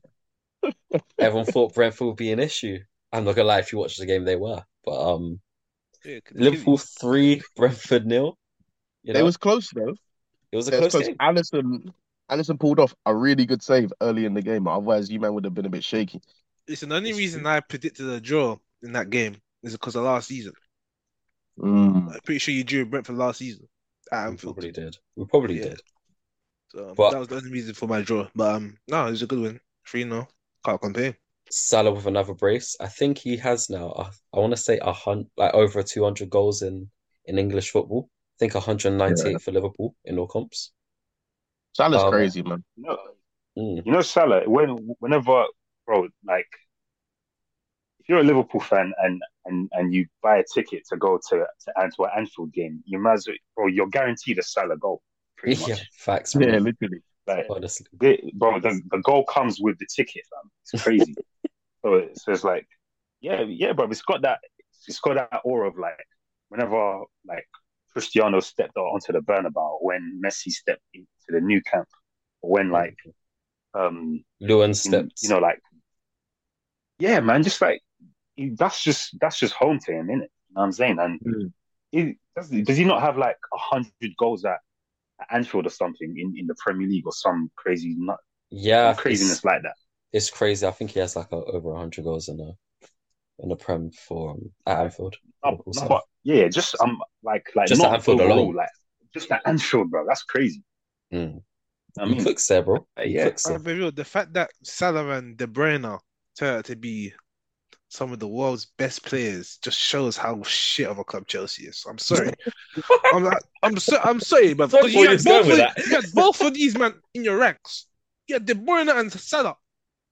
Speaker 1: everyone thought Brentford would be an issue. I'm not gonna lie, if you watch the game, they were. But um,
Speaker 2: Yeah, continue.
Speaker 1: Liverpool three, Brentford nil. You know,
Speaker 4: It was close though.
Speaker 1: it was a
Speaker 4: It was
Speaker 1: close
Speaker 4: close.
Speaker 1: game.
Speaker 4: Alisson, Alisson pulled off a really good save early in the game. Otherwise, you man would have been a bit shaky.
Speaker 2: Listen, the only
Speaker 1: It's
Speaker 2: reason
Speaker 1: true.
Speaker 2: I predicted a draw in that game is because of last season.
Speaker 4: Mm.
Speaker 2: I'm pretty sure you drew Brentford last season at
Speaker 1: We
Speaker 2: Anfield.
Speaker 1: probably did. We probably
Speaker 2: Yeah.
Speaker 1: did.
Speaker 2: So um,
Speaker 1: But-
Speaker 2: that was the only reason for my draw. But um, no, it was a good win. Three 0 Can't complain.
Speaker 1: Salah with another brace. I think he has now. uh, I want to say a hundred, like over two hundred goals in in English football. I think 198 for Liverpool in all comps.
Speaker 4: Salah's
Speaker 1: Um,
Speaker 4: crazy, man.
Speaker 3: You know,
Speaker 1: Mm.
Speaker 3: you know, Salah. When whenever, bro, like, if you're a Liverpool fan and and and you buy a ticket to go to to, An- to an Anfield game, you might as well, bro, you're guaranteed a Salah goal. Pretty
Speaker 1: Yeah,
Speaker 3: much.
Speaker 1: facts, man.
Speaker 4: Yeah, literally.
Speaker 3: Like,
Speaker 1: Honestly.
Speaker 3: the- bro, the, the goal comes with the ticket, fam. It's crazy. so, it, so it's like, yeah, yeah, bro. It's got that. It's got that aura of like, whenever like Cristiano stepped out onto the Bernabeu, when Messi stepped into the Nou Camp, when like, um,
Speaker 1: Lewin
Speaker 3: in-
Speaker 1: steps.
Speaker 3: you know, like, yeah, man, just like that's just that's just home to him, innit? You know what I'm saying? And
Speaker 4: Mm.
Speaker 3: does, does he not have like a hundred goals at, at Anfield or something in, in the Premier League or some crazy nut
Speaker 1: yeah,
Speaker 3: craziness like that?
Speaker 1: it's crazy. I think he has like a, over 100 goals in a in a prem for um, at Anfield.
Speaker 3: No,
Speaker 1: Liverpool
Speaker 3: no, but yeah, just um, like like
Speaker 1: Just
Speaker 3: not
Speaker 1: at Anfield
Speaker 3: overall,
Speaker 1: alone.
Speaker 3: like just at Anfield, bro. That's crazy.
Speaker 1: Mm.
Speaker 3: I
Speaker 1: he
Speaker 3: mean,
Speaker 1: cooks there, bro. He
Speaker 3: yeah.
Speaker 1: cooks there.
Speaker 2: real. The fact that Salah and De Bruyne turned out to be some of the world's best players just shows how shit of a club Chelsea is. I'm sorry. I'm like, I'm so, I'm sorry, but
Speaker 1: know
Speaker 2: you had both of, you had both of these man in your ranks. You had De Bruyne and Salah.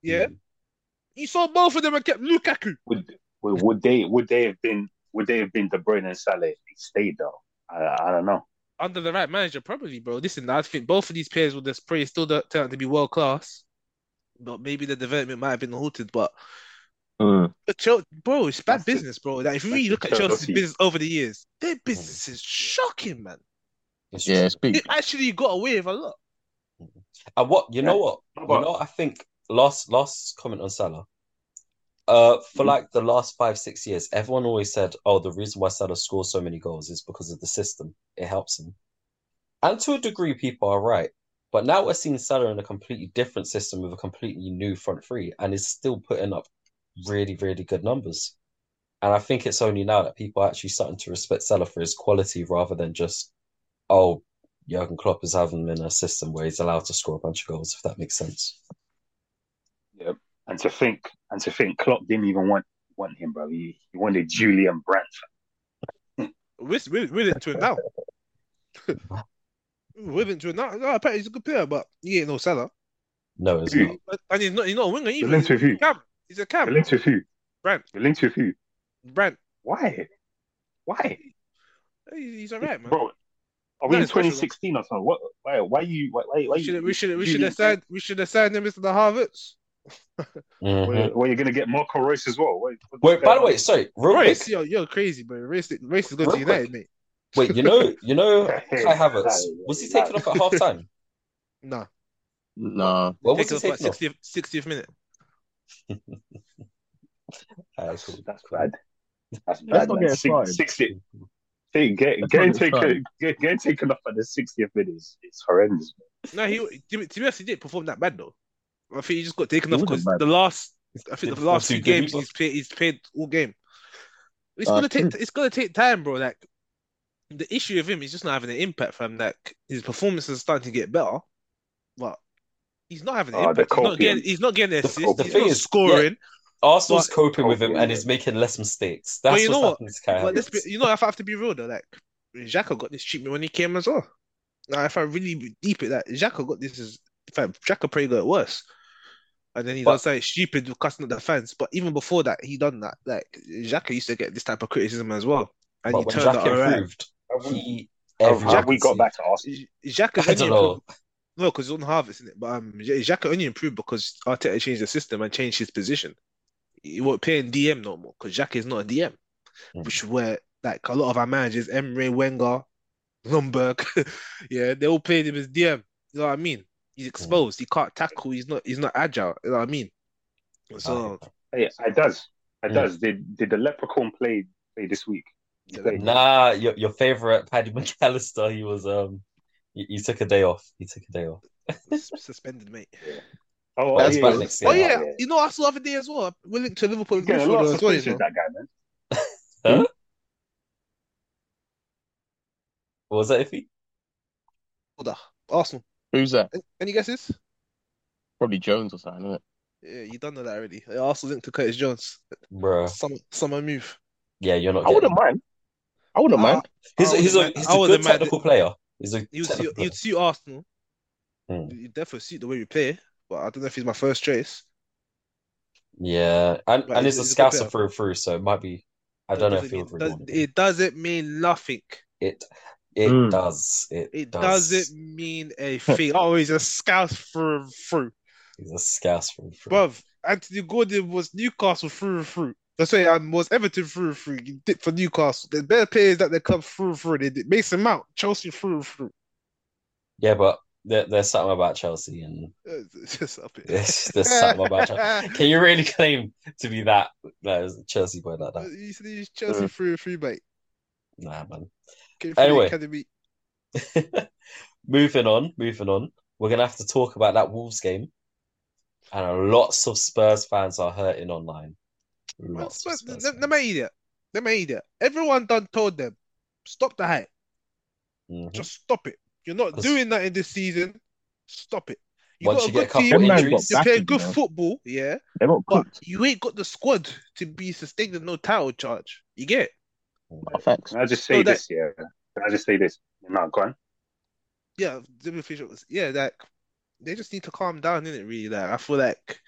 Speaker 2: Yeah,
Speaker 1: Mm.
Speaker 2: you saw both of them and kept Lukaku.
Speaker 3: would would would they would they have been would they have been De Bruyne and Salah if they stayed though? I I don't know.
Speaker 2: Under the right manager, probably, bro. Listen, I think both of these players would just probably still turn out to be world class, but maybe the development might have been halted. But
Speaker 4: Mm.
Speaker 2: But Chel- bro, it's bad
Speaker 3: That's
Speaker 2: business, bro. Like if you really look at Chelsea's
Speaker 3: Chelsea.
Speaker 2: business over the years, their business is shocking, man.
Speaker 1: It's
Speaker 4: Yeah, it's big.
Speaker 2: They actually got away with a lot.
Speaker 1: And what you know
Speaker 3: Yeah.
Speaker 1: what? You know what I think last last comment on Salah. Uh for
Speaker 3: Mhm.
Speaker 1: like the last five, six years, everyone always said, Oh, the reason why Salah scores so many goals is because of the system. It helps him. And to a degree, people are right. But now we're seeing Salah in a completely different system with a completely new front three and is still putting up really, really good numbers. And I think it's only now that people are actually starting to respect Salah for his quality rather than just, oh, Jurgen Klopp is having him in a system where he's allowed to score a bunch of goals, if that makes sense.
Speaker 3: Yeah. And to think, and to think, Klopp didn't even want want him, bro. He, he wanted Julian Brandt.
Speaker 2: We're, we're, we're into it now. we're into it now. No, apparently he's a good player, but he ain't no seller.
Speaker 1: No, it's
Speaker 3: Who?
Speaker 1: not.
Speaker 2: And he's not, he's not a winger
Speaker 3: You're
Speaker 2: either.
Speaker 3: linked
Speaker 2: He's
Speaker 3: with who?
Speaker 2: a cam. He's a cam.
Speaker 3: You're linked with who?
Speaker 2: Brandt.
Speaker 3: You're linked with who?
Speaker 2: Brandt.
Speaker 3: Why? Why,
Speaker 2: He's, he's alright, man.
Speaker 3: bro? Are we
Speaker 2: No,
Speaker 3: in 2016 or something? What? Why? Why you? Why? why, why
Speaker 2: We should
Speaker 3: you-
Speaker 2: we should we should have signed we should have signed him Mr. the Harvards.
Speaker 1: Mhm.
Speaker 3: Where, where you gonna get Marco Reus as well? Wait,
Speaker 1: Wait, by the way,
Speaker 3: on?
Speaker 1: sorry, real
Speaker 2: Race,
Speaker 1: quick.
Speaker 2: yo, you're crazy, bro. Race, race is going
Speaker 1: Real
Speaker 2: to United, mate.
Speaker 1: Wait, you know, you know, Kai Havertz was he taken off at half time?
Speaker 2: Nah,
Speaker 4: Nah.
Speaker 1: What was he taken off?
Speaker 2: 60th, 60th minute.
Speaker 1: Cool.
Speaker 3: That's bad. That's
Speaker 4: Let's
Speaker 3: bad.
Speaker 4: not
Speaker 3: man.
Speaker 4: get
Speaker 3: Six- 60. Hey, get, getting taken, get, getting taken off at the 60th minute is, is horrendous.
Speaker 2: No, he to be honest, he didn't perform that bad though. I think he just got taken
Speaker 4: He
Speaker 2: off because the last, I think the last
Speaker 1: perform
Speaker 2: two games he's played, he's played all game. It's
Speaker 4: Uh,
Speaker 2: gonna take, it's gonna take time, bro. Like the issue of him is just not having an impact from that. His performance is starting to get better, but he's not having an
Speaker 3: Oh,
Speaker 2: impact. He's not getting, he's not getting
Speaker 1: The-
Speaker 2: assists.
Speaker 1: the
Speaker 2: he's
Speaker 1: thing
Speaker 2: not
Speaker 1: is,
Speaker 2: scoring.
Speaker 1: Arsenal's
Speaker 2: But-
Speaker 1: coping with him
Speaker 3: Oh,
Speaker 1: and
Speaker 3: yeah.
Speaker 1: he's making less mistakes.
Speaker 2: But
Speaker 1: That's
Speaker 2: you
Speaker 1: what's
Speaker 2: know what?
Speaker 1: happening to Kai
Speaker 2: But let's be, you know, if I have to be real though, like Xhaka got this treatment when he came as well. Now, if I really deep it, that Xhaka got this is, in fact, Xhaka probably got it worse. And then he
Speaker 1: But-
Speaker 2: does something stupid with cussing at the fans. But even before that, he done that. Like Xhaka used to get this type of criticism as well, and
Speaker 1: But
Speaker 2: he
Speaker 1: when
Speaker 2: turned
Speaker 1: Jack
Speaker 2: out alright.
Speaker 1: improved, he
Speaker 3: How
Speaker 1: everyone
Speaker 3: we got back to Arsenal?
Speaker 2: Xhaka
Speaker 1: I
Speaker 2: only
Speaker 1: don't know.
Speaker 2: improved. No, because it's on Harvest, isn't it? But um, Xhaka only improved because Arteta changed the system and changed his position. He won't play in DM no more because Xhaka is not a DM,
Speaker 1: Mm.
Speaker 2: which is where like a lot of our managers, Emery, Wenger, Ljungberg, yeah, they all played him as DM. You know what I mean? He's exposed. He can't tackle. He's not. He's not agile. You know what I mean? So
Speaker 3: yeah, it does. It
Speaker 1: Mm.
Speaker 3: does. Did did the Leprechaun play play this week?
Speaker 2: Yeah.
Speaker 1: Nah, your your favorite Paddy Mac Allister, he was um he, he took a day off. He took a day off.
Speaker 2: suspended, mate.
Speaker 3: Oh,
Speaker 1: That's
Speaker 3: yeah,
Speaker 1: back
Speaker 3: yeah,
Speaker 1: next
Speaker 2: Oh
Speaker 1: year.
Speaker 2: yeah, you know, I saw the other day as well. We linked to Liverpool
Speaker 3: He's getting a lot of
Speaker 2: as well. You know?
Speaker 3: that guy, man.
Speaker 1: Huh? What was that, Iffy?
Speaker 2: Hold on. Arsenal.
Speaker 4: Who's that?
Speaker 2: Any guesses?
Speaker 4: Probably Jones or something, isn't it?
Speaker 2: Yeah, you done know that already. Arsenal linked to Curtis Jones.
Speaker 1: Bro,
Speaker 2: Summer, summer move.
Speaker 1: Yeah, you're not
Speaker 4: I wouldn't
Speaker 1: getting
Speaker 4: mind. I wouldn't
Speaker 2: Uh,
Speaker 4: mind.
Speaker 1: He's a,
Speaker 2: I
Speaker 1: he's a
Speaker 2: wouldn't
Speaker 1: he's
Speaker 2: mind- I
Speaker 1: a good technical player. He's a
Speaker 2: He would
Speaker 1: technical
Speaker 2: suit, he would suit Arsenal.
Speaker 1: Hmm.
Speaker 2: He definitely suit the way we play. But I don't know if he's my first choice.
Speaker 1: Yeah, and
Speaker 2: Right,
Speaker 1: and he's
Speaker 2: he's
Speaker 1: a
Speaker 2: a- he's a good
Speaker 1: scouser through and through, so it might be. I don't know
Speaker 2: Doesn't
Speaker 1: if he
Speaker 2: mean- does- it doesn't mean nothing.
Speaker 1: It it
Speaker 4: Mm.
Speaker 1: does. It,
Speaker 2: It
Speaker 1: does.
Speaker 2: doesn't mean a thing. oh, he's a scout through and through.
Speaker 1: He's a scouse through and through.
Speaker 2: Bruv, Anthony Gordon was Newcastle through and through. That's why um, was Everton through and through. He did for Newcastle. There's better players that they come through and through. They did Mason Mount, Chelsea through and through.
Speaker 1: Yeah, but there, there's something about Chelsea, and
Speaker 2: Just up it.
Speaker 1: there's, there's something about Chelsea. Can you really claim to be that that is a Chelsea boy like that?
Speaker 2: You said he's Chelsea
Speaker 4: Uh.
Speaker 2: through and through, mate.
Speaker 1: Nah, man. Anyway.
Speaker 2: academy.
Speaker 1: moving on, moving on. We're gonna have to talk about that Wolves game, and lots of Spurs fans are hurting online.
Speaker 2: Well,
Speaker 1: Lots of
Speaker 2: Spurs-
Speaker 1: Spurs
Speaker 2: Let
Speaker 1: fans.
Speaker 2: let me idiot. Let me idiot. Everyone done told them, stop the hype.
Speaker 1: Mhm.
Speaker 2: Just stop it. You're not doing that in this season. Stop it. You
Speaker 1: Once
Speaker 2: got a
Speaker 1: you get a
Speaker 2: good team.
Speaker 1: Injuries,
Speaker 2: You're
Speaker 4: got
Speaker 2: good
Speaker 4: you
Speaker 2: football, yeah,
Speaker 4: They're not
Speaker 2: but
Speaker 4: cooked.
Speaker 2: you ain't got the squad to be sustained in no title charge. You get it?
Speaker 4: Facts.
Speaker 3: Can I just say
Speaker 2: So that-
Speaker 3: this? Yeah. Can I just say this? No, go on.
Speaker 2: Yeah, the officials. Yeah, like they just need to calm down, innit? Really, like I feel like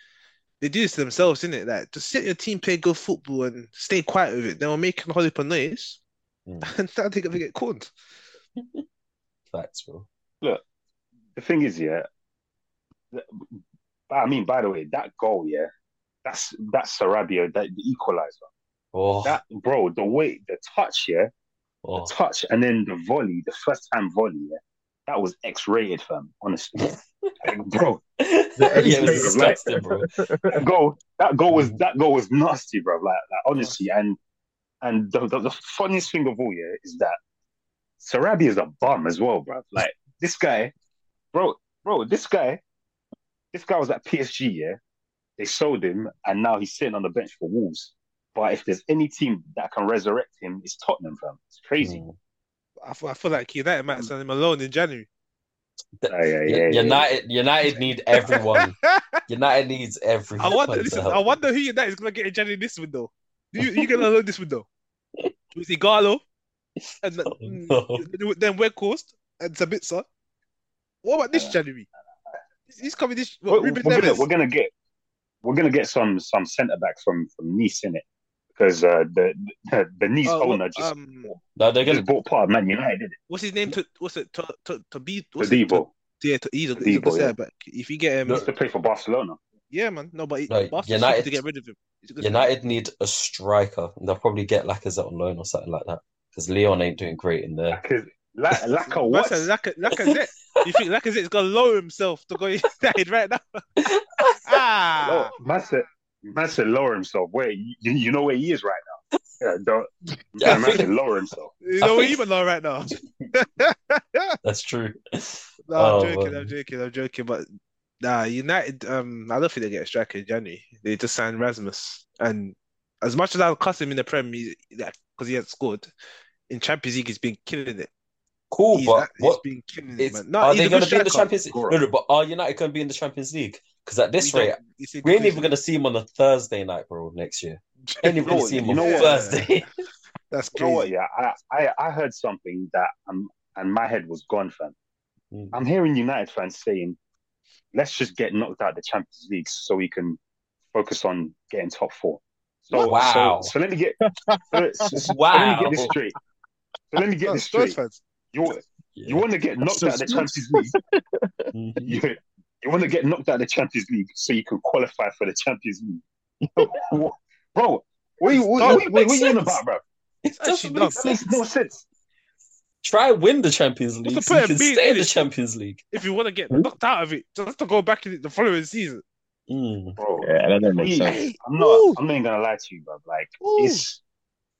Speaker 2: they do this to themselves, innit? Like just let your team play good football and stay quiet with it. They were making a whole heap of noise,
Speaker 1: Mm.
Speaker 2: and now they're gonna get caught.
Speaker 1: Facts, bro.
Speaker 3: Look, the thing is, yeah. th- I mean, by the way, that goal, yeah, that's that's Sarabia, that the equalizer.
Speaker 1: Oh,
Speaker 3: That bro, the way, the touch, yeah,
Speaker 1: oh.
Speaker 3: the touch, and then the volley, the first time volley, yeah, that was X-rated, fam. Honestly, Like, bro,
Speaker 1: yeah, it was
Speaker 3: X-rated, like-
Speaker 1: disgusting, bro.
Speaker 3: that goal, that goal was that goal was nasty, bro. Like, like honestly, and and the, the the funniest thing of all, yeah, is that Sarabia is a bum as well, bro. Like this guy, bro, bro, this guy, this guy was at PSG, yeah. They sold him, and now he's sitting on the bench for Wolves. But if there's any team that can resurrect him, it's Tottenham, fam. It's crazy.
Speaker 1: Mm.
Speaker 2: I feel, I feel like mm. United might send him alone in January.
Speaker 3: Yeah, yeah, yeah, yeah.
Speaker 1: United, United need everyone. United needs everyone.
Speaker 2: I wonder. Listen. I wonder who United is gonna get in January this window. Who you, you gonna alone this window? Was it Garlo? And then,
Speaker 1: Oh, mm, no.
Speaker 2: then Weghorst and Sabitzer. What about this
Speaker 3: uh,
Speaker 2: January? He's coming this.
Speaker 3: We're,
Speaker 2: What,
Speaker 3: we're gonna, we're gonna get we're gonna get some some centre backs from from Nice in it because uh, the the, the Nice
Speaker 2: Oh, what-
Speaker 3: owner just,
Speaker 2: um,
Speaker 1: No, they're gonna.
Speaker 3: just bought part of Man United,
Speaker 2: what's his name? To what's it? To to to be.
Speaker 3: it?
Speaker 2: What's it? To, yeah, to, he's a,
Speaker 3: To
Speaker 2: he's a
Speaker 3: Debo,
Speaker 2: good
Speaker 3: yeah.
Speaker 2: centre back. If you get him,
Speaker 3: He used to play for Barcelona.
Speaker 2: yeah, man. No, but
Speaker 1: No, United-
Speaker 2: stupid to get rid of him. He's a
Speaker 1: United need a striker. They'll probably get Lacazette on loan or something like that because Leon ain't doing great in there.
Speaker 3: Because like like a
Speaker 2: Man
Speaker 3: what?
Speaker 2: Lacazette. you think Lacazette's gonna lower himself to go United right now? ah,
Speaker 3: Oh, man said man said lower himself. Where you, you know where he is right now? Yeah, don't.
Speaker 1: Yeah, I
Speaker 3: man said lower himself.
Speaker 2: you know what even low right now.
Speaker 1: That's true.
Speaker 2: No,
Speaker 1: Oh,
Speaker 2: I'm joking.
Speaker 1: man.
Speaker 2: I'm joking. I'm joking. But nah, United. Um, I don't think they get a striker in January. They just signed Rasmus, and as much as I'll cuss him in the Prem, because he has scored in Champions League, he's been killing it.
Speaker 1: Cool,
Speaker 2: He's,
Speaker 1: but
Speaker 2: he's
Speaker 1: what
Speaker 2: been killing it. man. No,
Speaker 1: are they
Speaker 2: a
Speaker 1: going to be in the. Champions League?
Speaker 3: Scorer.
Speaker 1: No, no, but are United going to be in the Champions League? Because at this
Speaker 2: We
Speaker 1: rate,
Speaker 2: don't- it's a
Speaker 1: we ain't even going to see him on a Thursday night, bro, next year. Ain't even going to see him on
Speaker 3: what?
Speaker 1: Thursday.
Speaker 2: That's
Speaker 3: You know what?
Speaker 2: crazy.
Speaker 3: Yeah, I, I I heard something that um and my head was gone, fam.
Speaker 1: Mm.
Speaker 3: I'm hearing United fans saying, "Let's just get knocked out of the Champions League so we can focus on getting top four. So,
Speaker 1: Wow.
Speaker 3: so, so let me get so, so- so
Speaker 1: Wow.
Speaker 3: let me get this straight. So let me get this straight.
Speaker 2: fans.
Speaker 3: You you want to get knocked out of the Champions League?
Speaker 1: Mhm.
Speaker 3: You, you want to get knocked out of the Champions League so you can qualify for the Champions League, bro. What are you, what,
Speaker 1: Stop,
Speaker 3: what, what, what are you on about, bro?
Speaker 1: It
Speaker 2: Actually,
Speaker 1: doesn't make
Speaker 3: That makes no sense.
Speaker 1: Try win the Champions League
Speaker 2: the
Speaker 1: so you can
Speaker 2: of
Speaker 1: stay in
Speaker 2: in
Speaker 1: the? Champions League.
Speaker 2: If you want to get knocked out of it, just have to go back in it the following season.
Speaker 1: Mm.
Speaker 3: Bro,
Speaker 4: Yeah, that doesn't make
Speaker 3: Me,
Speaker 4: sense.
Speaker 3: I'm not.
Speaker 2: Ooh.
Speaker 3: I'm not even gonna lie to you, bro. Like
Speaker 2: Ooh.
Speaker 3: it's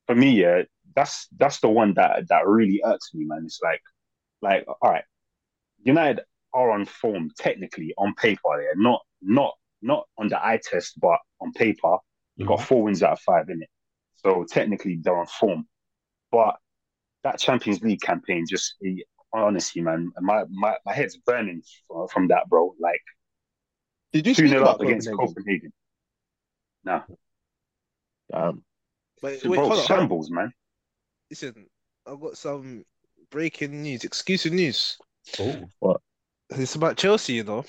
Speaker 3: for me. Yeah, that's that's the one that that really irks me, man. It's like, like, all right, United are on form technically on paper. Yeah, not not not on the eye test, but on paper, you got four wins out of five in it. So technically, they're on form. But that Champions League campaign just eh, honestly, man, my my, my head's burning from, from that, bro. Like
Speaker 4: Did you
Speaker 3: two
Speaker 4: speak about
Speaker 3: up against
Speaker 4: Copenhagen?
Speaker 3: Copenhagen.
Speaker 4: Um,
Speaker 2: But
Speaker 3: So,
Speaker 2: wait,
Speaker 3: bro,
Speaker 2: hold on,
Speaker 3: shambles, man.
Speaker 2: Listen, I've got some breaking news, exclusive news.
Speaker 1: Oh,
Speaker 2: It's about Chelsea, you know.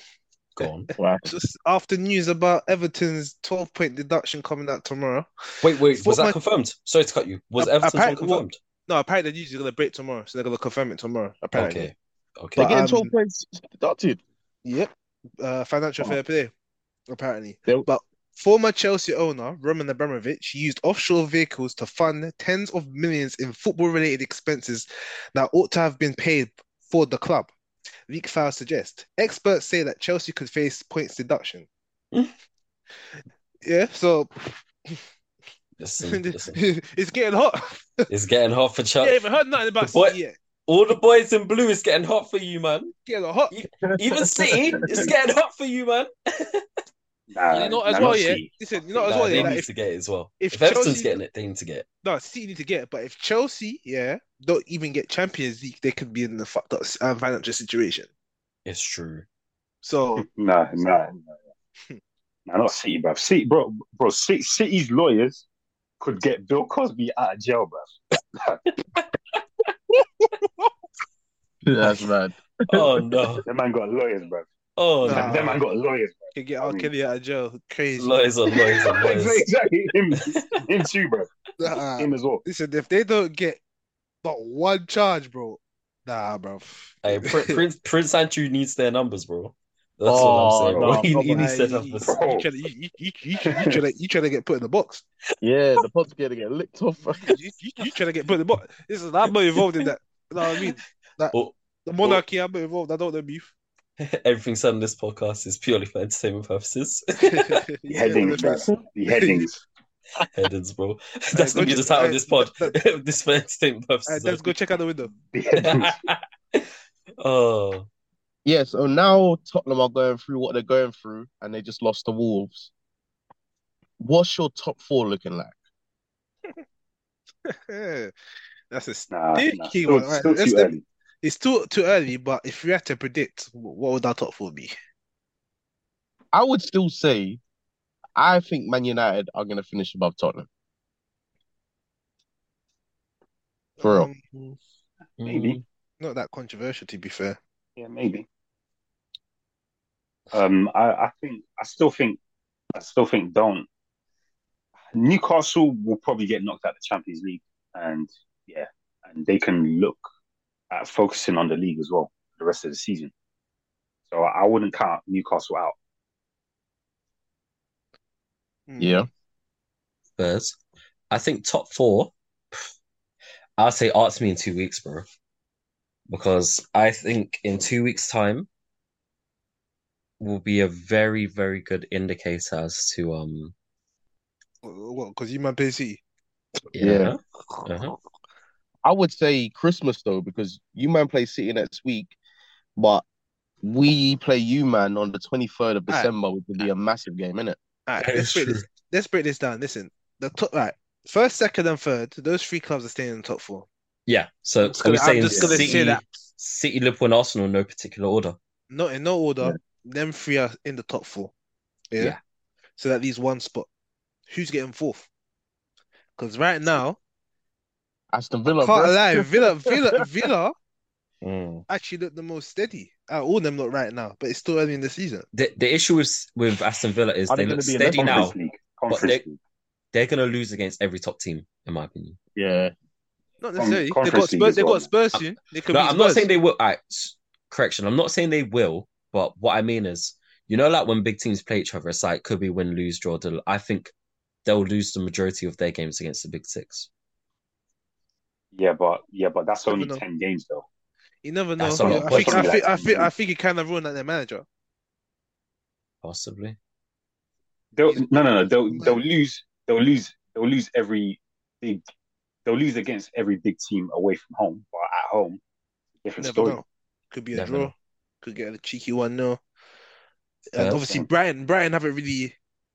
Speaker 1: go on.
Speaker 4: wow.
Speaker 2: Just after news about Everton's 12 point deduction coming out tomorrow.
Speaker 1: Wait, wait, was that
Speaker 2: my-
Speaker 1: confirmed? Sorry to cut you. Was
Speaker 2: A-
Speaker 1: Everton's one
Speaker 2: apparently- what-
Speaker 1: confirmed?
Speaker 2: No, apparently the news is going to break tomorrow, so they're going to confirm it tomorrow, apparently.
Speaker 1: Okay, okay.
Speaker 4: They're
Speaker 2: But,
Speaker 4: getting
Speaker 2: um,
Speaker 4: 12 points deducted.
Speaker 2: Yep. Uh, financial
Speaker 3: Wow.
Speaker 2: fair play, apparently.
Speaker 4: They-
Speaker 2: But former Chelsea owner Roman Abramovich used offshore vehicles to fund tens of millions in football-related expenses that ought to have been paid for the club. Leak files suggest. Experts say that Chelsea could face points deduction.
Speaker 1: Hmm.
Speaker 2: Yeah, so
Speaker 1: Listen, listen.
Speaker 2: it's getting hot.
Speaker 1: It's getting hot for
Speaker 2: Chelsea.
Speaker 1: Chuck.
Speaker 2: haven't heard nothing about
Speaker 1: boy-
Speaker 2: City yet.
Speaker 1: All the boys in blue is getting hot for you, man.
Speaker 2: Getting hot.
Speaker 1: Even City is getting hot for you, man.
Speaker 3: Nah,
Speaker 2: you know as
Speaker 3: nah,
Speaker 2: well, yeah.
Speaker 3: City.
Speaker 2: Listen, you know as
Speaker 1: Nah,
Speaker 2: well,
Speaker 1: they
Speaker 2: yeah. Like
Speaker 1: need
Speaker 2: if,
Speaker 1: to get it as well.
Speaker 2: if
Speaker 1: If, Everton's
Speaker 2: Chelsea-
Speaker 1: getting it, they need to get it.
Speaker 2: no, City need to get it, but if Chelsea, yeah, don't even get Champions League, they could be in the fucked up um, financial situation.
Speaker 1: It's true.
Speaker 2: So
Speaker 3: Nah, nah, nah. Nah, not City, bro. City, bro, bro. City, City's lawyers could get Bill Cosby out of jail, bro.
Speaker 4: That's mad.
Speaker 1: Oh no.
Speaker 3: That man got lawyers, bro.
Speaker 1: Oh
Speaker 2: Nah.
Speaker 1: no.
Speaker 3: That man got lawyers,
Speaker 2: can get
Speaker 3: I
Speaker 2: R.
Speaker 3: mean-
Speaker 2: Kelly out of jail. Crazy.
Speaker 1: Lawyers on lawyers on
Speaker 3: bro.
Speaker 1: lawyers.
Speaker 3: exactly, him, him too, bro.
Speaker 2: Nah.
Speaker 3: Him as well.
Speaker 2: Listen, if they don't get not one charge, bro, nah, bro.
Speaker 1: Hey, Pr- Prince Prince Andrew needs their numbers, bro. That's
Speaker 4: Oh,
Speaker 1: what I'm oh, saying, bro. he, he needs their numbers.
Speaker 2: You, you, trying to, to, to get put in the box.
Speaker 4: Yeah, the pod's gonna get licked off.
Speaker 2: You, you, you trying to get put in the box. Listen, I'm not involved in that. You know what I mean? That,
Speaker 1: Oh,
Speaker 2: the monarchy, I'm not involved. I don't know beef.
Speaker 1: everything said on this podcast is purely for entertainment purposes.
Speaker 3: The
Speaker 2: Yeah,
Speaker 3: headings, bro. The headings.
Speaker 1: Headings, bro. That's gonna be the
Speaker 2: check-
Speaker 1: title of this pod.
Speaker 2: that-
Speaker 1: this for entertainment
Speaker 2: Alright,
Speaker 1: purposes.
Speaker 2: let's go check out the window.
Speaker 1: Oh,
Speaker 4: Yeah, so now Tottenham are going through what they're going through, and they just lost the Wolves. What's your top four looking like?
Speaker 2: That's a
Speaker 3: Nah, nah,
Speaker 2: sneaky
Speaker 3: still,
Speaker 2: one. Right,
Speaker 3: still
Speaker 2: let's-
Speaker 3: too
Speaker 2: let-
Speaker 3: early.
Speaker 2: It's too too early, but if you had to predict, what would our top four be?
Speaker 4: I would still say, I think Man United are going to finish above Tottenham. For real.
Speaker 2: Um,
Speaker 3: Maybe.
Speaker 2: not that controversial, to be fair.
Speaker 3: Yeah, maybe. Um, I, I think I still think I still think don't Newcastle will probably get knocked out of the Champions League, and yeah, and they can look at focusing on the league as well for the rest of the season. So I wouldn't count Newcastle out.
Speaker 2: Mm.
Speaker 4: Yeah.
Speaker 1: Spurs. I think top four. I'll say arts me in two weeks, bro. Because I think in two weeks' time will be a very, very good indicator as to um
Speaker 2: What? Because you might play City.
Speaker 4: Yeah.
Speaker 1: Uh-huh.
Speaker 4: I would say Christmas though, because you man play City next week, but we play you man on the 23rd of
Speaker 2: Aye.
Speaker 4: December, which would be a massive game, innit?
Speaker 2: Alright,
Speaker 1: That
Speaker 2: let's
Speaker 1: is
Speaker 2: break
Speaker 1: true.
Speaker 2: this. Let's break this down. Listen, the top right, first, second, and third. Those three clubs are staying in the top four.
Speaker 1: Yeah. So
Speaker 2: I'm just
Speaker 1: are
Speaker 2: gonna- I'm
Speaker 1: saying
Speaker 2: just gonna say
Speaker 1: City,
Speaker 2: that.
Speaker 1: City, Liverpool, and Arsenal in no particular order?
Speaker 2: Not in no order. Them three are in the top four. Yeah.
Speaker 1: Yeah.
Speaker 2: So that leaves one spot. Who's getting fourth? Because right now,
Speaker 4: Aston Villa,
Speaker 2: can't
Speaker 4: bro.
Speaker 2: lie, Villa, Villa, Villa
Speaker 1: Mm.
Speaker 2: actually look the most steady. Out of all them look right now, but it's still early in the season.
Speaker 1: The the issue with with Aston Villa is
Speaker 4: Are
Speaker 1: they
Speaker 4: they
Speaker 1: look
Speaker 4: gonna be in the
Speaker 1: steady now.
Speaker 3: Conference League, Conference
Speaker 1: they they're gonna lose against every top team, in my opinion.
Speaker 4: Yeah.
Speaker 2: Not
Speaker 3: Con-
Speaker 2: necessarily. They've got Spurs. They've
Speaker 3: well,
Speaker 2: got Spurs soon. They could
Speaker 1: No,
Speaker 2: beat
Speaker 1: I'm not saying they will. Alright, s- correction. I'm not saying they will, but what I mean is, you know, like when big teams play each other, it's like could be win, lose, draw. Deal. I think they'll lose the majority of their games against the big six.
Speaker 3: Yeah, but yeah, but that's only
Speaker 2: know.
Speaker 3: ten games though.
Speaker 2: You never know.
Speaker 1: That's a lot.
Speaker 2: I think, I think, I think, I think he kind of ruined that their manager.
Speaker 1: Possibly.
Speaker 3: They'll, no, no, no. They'll they'll lose. They'll lose. They'll lose every big. They'll lose against every big team away from home, but at home, different
Speaker 2: Never
Speaker 3: story.
Speaker 2: know. Could be a
Speaker 1: Never
Speaker 2: draw.
Speaker 1: know.
Speaker 2: Could get a cheeky one. No. And
Speaker 1: Spurs,
Speaker 2: obviously,
Speaker 3: yeah.
Speaker 2: Brighton, Brighton haven't really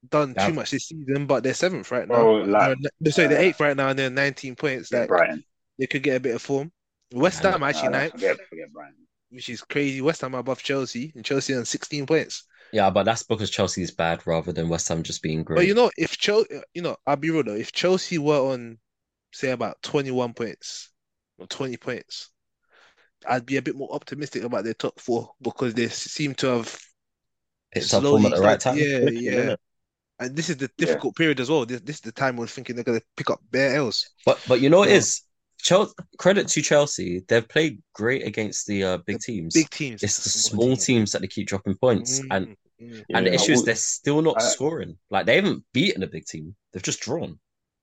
Speaker 2: done
Speaker 1: Yeah.
Speaker 2: too much this season, but they're seventh right now.
Speaker 3: Bro, like,
Speaker 2: They're- they're- sorry, they're
Speaker 3: uh,
Speaker 2: eighth right now, and they're 19 points.
Speaker 3: Forget
Speaker 2: Like
Speaker 3: Brighton.
Speaker 2: They could get a bit of form. West Ham actually
Speaker 3: nah,
Speaker 2: ninth,
Speaker 3: forget, forget
Speaker 2: which is crazy. West Ham above Chelsea, and Chelsea on 16 points.
Speaker 1: Yeah, but that's because Chelsea is bad rather than West Ham just being great.
Speaker 2: But you know, if Chelsea, you know, I'll be real though, if Chelsea were on, say, about 21 points or 20 points, I'd be a bit more optimistic about their top four because they seem to have
Speaker 1: it's up form at the right time.
Speaker 2: Yeah, yeah. And this is the
Speaker 3: Yeah.
Speaker 2: difficult period as well. This, this is the time we're thinking they're going to pick up bare L's.
Speaker 1: But but you know what
Speaker 2: So-
Speaker 1: is Chelsea, credit to Chelsea. They've played great against the uh, big teams.
Speaker 2: Big teams.
Speaker 1: it's the small teams that they keep dropping points,
Speaker 2: Mm,
Speaker 1: and
Speaker 2: mm.
Speaker 1: and the
Speaker 4: Yeah.
Speaker 1: issue is they're still not
Speaker 3: I-
Speaker 1: scoring. Like they haven't beaten a big team; they've just drawn.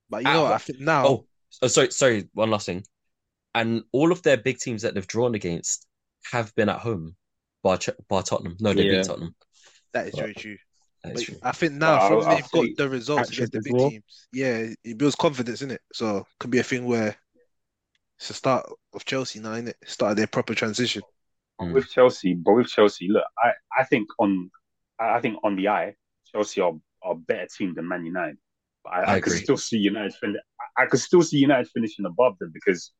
Speaker 2: But you know
Speaker 1: Ah,
Speaker 2: what? I think now,
Speaker 1: Oh, oh, sorry, sorry. One last thing, and all of their big teams that they've drawn against have been at home, bar, Ch- bar Tottenham. No, they
Speaker 4: Yeah.
Speaker 1: beat Tottenham.
Speaker 2: that is
Speaker 1: but-
Speaker 2: very true. But. I think now,
Speaker 3: But
Speaker 2: from
Speaker 3: I'll- I'll
Speaker 2: they've got the results against the big
Speaker 4: well.
Speaker 2: teams, yeah, it builds confidence in it. So could be a thing where it's the start of Chelsea now, innit? Start of their proper transition.
Speaker 1: Mm.
Speaker 3: with Chelsea, but with Chelsea, look, I, I think on I think on the eye, Chelsea are, are a better team than Man United. But I,
Speaker 1: I
Speaker 3: I, could still see United fin- I could still see United finishing above them because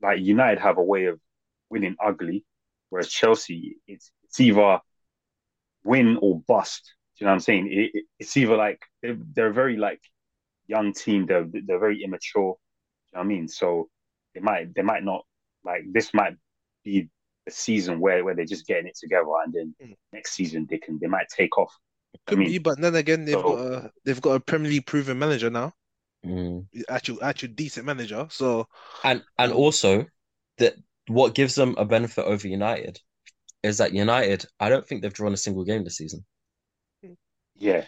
Speaker 3: like United have a way of winning ugly, whereas Chelsea it's it's either win or bust. Do you know what I'm saying? It, it, it's either like they're, they're very like young team. They're they're very immature. Do you know what I mean? So they might they might not like this might be the season where where they're just getting it together, and then
Speaker 2: Mm.
Speaker 3: next season they can they might take off.
Speaker 2: Could
Speaker 3: mean,
Speaker 2: be, but then again, they've
Speaker 3: so-
Speaker 2: got a they've got a Premier League proven manager now,
Speaker 1: Mm.
Speaker 2: actual actual decent manager. So
Speaker 1: And and also that what gives them a benefit over United is that United, I don't think they've drawn a single game this season.
Speaker 3: Yeah,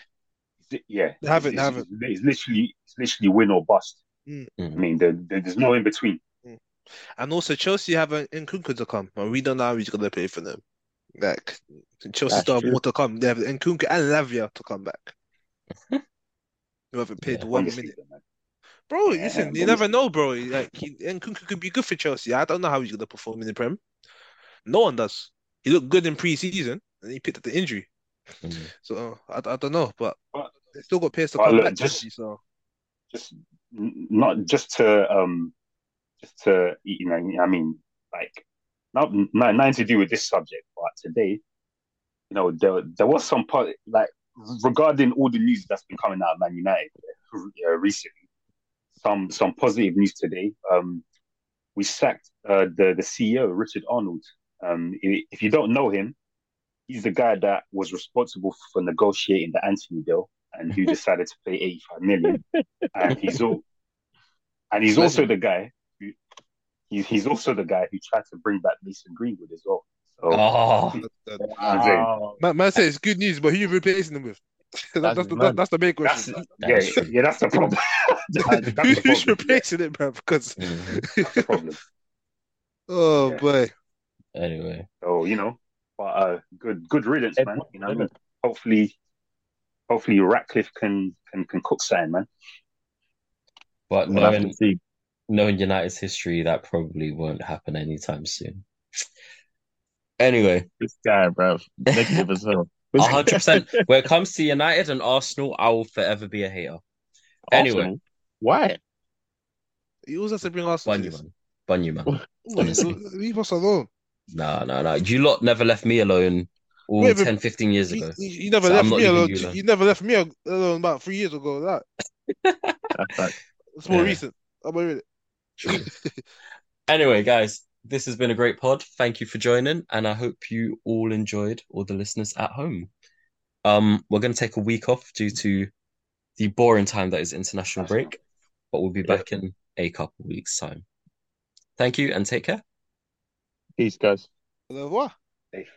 Speaker 3: yeah.
Speaker 2: They haven't,
Speaker 3: It's,
Speaker 2: they haven't.
Speaker 3: it's literally it's literally win or bust.
Speaker 2: Mm.
Speaker 3: I
Speaker 1: Mm.
Speaker 3: mean, there, there- there's no in between.
Speaker 2: And also Chelsea have an Nkunku to come, and we don't know how he's gonna play for them. Like Chelsea
Speaker 4: That's
Speaker 2: still have more to come. They have Nkunku and Lavia to come back. Who haven't played
Speaker 1: Yeah,
Speaker 2: one minute.
Speaker 3: man.
Speaker 2: Bro,
Speaker 3: Yeah,
Speaker 2: listen, you never know, bro. Like he, Nkunku could be good for Chelsea. I don't know how he's gonna perform in the Prem. No one does. He looked good in pre-season, and he picked up the injury.
Speaker 1: Mm.
Speaker 2: So I, I don't know, but
Speaker 3: But-
Speaker 2: they still got players to come
Speaker 3: look,
Speaker 2: back.
Speaker 3: just-
Speaker 2: Chelsea, so
Speaker 3: Just not just to um just to you know, I mean, like not not nothing to do with this subject, but today, you know, there there was some part like regarding all the news that's been coming out of Man United uh, recently. Some some positive news today. Um, we sacked uh, the the CEO Richard Arnold. Um, if you don't know him, he's the guy that was responsible for negotiating the Antony deal and who decided to pay 85 million. and he's all, and he's also the guy he's also the guy who tried to bring back Mason Greenwood as well. So,
Speaker 1: Oh,
Speaker 3: wow.
Speaker 2: Man, man says it's good news, but who you replacing them with? that,
Speaker 4: That's
Speaker 2: that's, the,
Speaker 4: mad.
Speaker 2: that's the main question.
Speaker 3: yeah,
Speaker 1: That's
Speaker 3: yeah, that's the problem. That- that's the
Speaker 2: Who's
Speaker 3: problem.
Speaker 2: replacing it, bro? Because.
Speaker 3: That's the problem.
Speaker 2: oh
Speaker 3: Yeah.
Speaker 2: boy,
Speaker 1: Anyway,
Speaker 3: So you know, but uh, good good riddance, man. You know, what I mean? hopefully, hopefully Ratcliffe can can can cook something, man.
Speaker 1: but
Speaker 4: We'll have
Speaker 1: knowing
Speaker 4: to see.
Speaker 1: Knowing United's history, that probably won't happen anytime soon. Anyway,
Speaker 4: This guy, bro. Negative as hell.
Speaker 1: hundred percent. When it comes to United and Arsenal, I will forever be a hater. Anyway.
Speaker 4: Why?
Speaker 2: You always has to bring Arsenal.
Speaker 1: Bunny
Speaker 2: to this.
Speaker 1: man, Bunny man. Honestly.
Speaker 2: Leave us alone.
Speaker 1: No, no, no. You lot never left me alone all
Speaker 2: Wait,
Speaker 1: 10, 15 years
Speaker 2: You,
Speaker 1: ago.
Speaker 2: you- you never
Speaker 1: So
Speaker 2: left me alone.
Speaker 1: you
Speaker 2: You, never left me alone about three years ago. That
Speaker 4: That's like,
Speaker 2: it's more
Speaker 1: Yeah.
Speaker 2: recent. I'm with it.
Speaker 1: Anyway, guys, this has been a great pod. Thank you for joining, and I hope you all enjoyed, all the listeners at home. Um, we're going to take a week off due to the boring time that is international break, but we'll be
Speaker 3: Yeah.
Speaker 1: back in a couple weeks' time. Thank you and take care.
Speaker 4: peace, guys.
Speaker 2: Au revoir.
Speaker 3: Safe.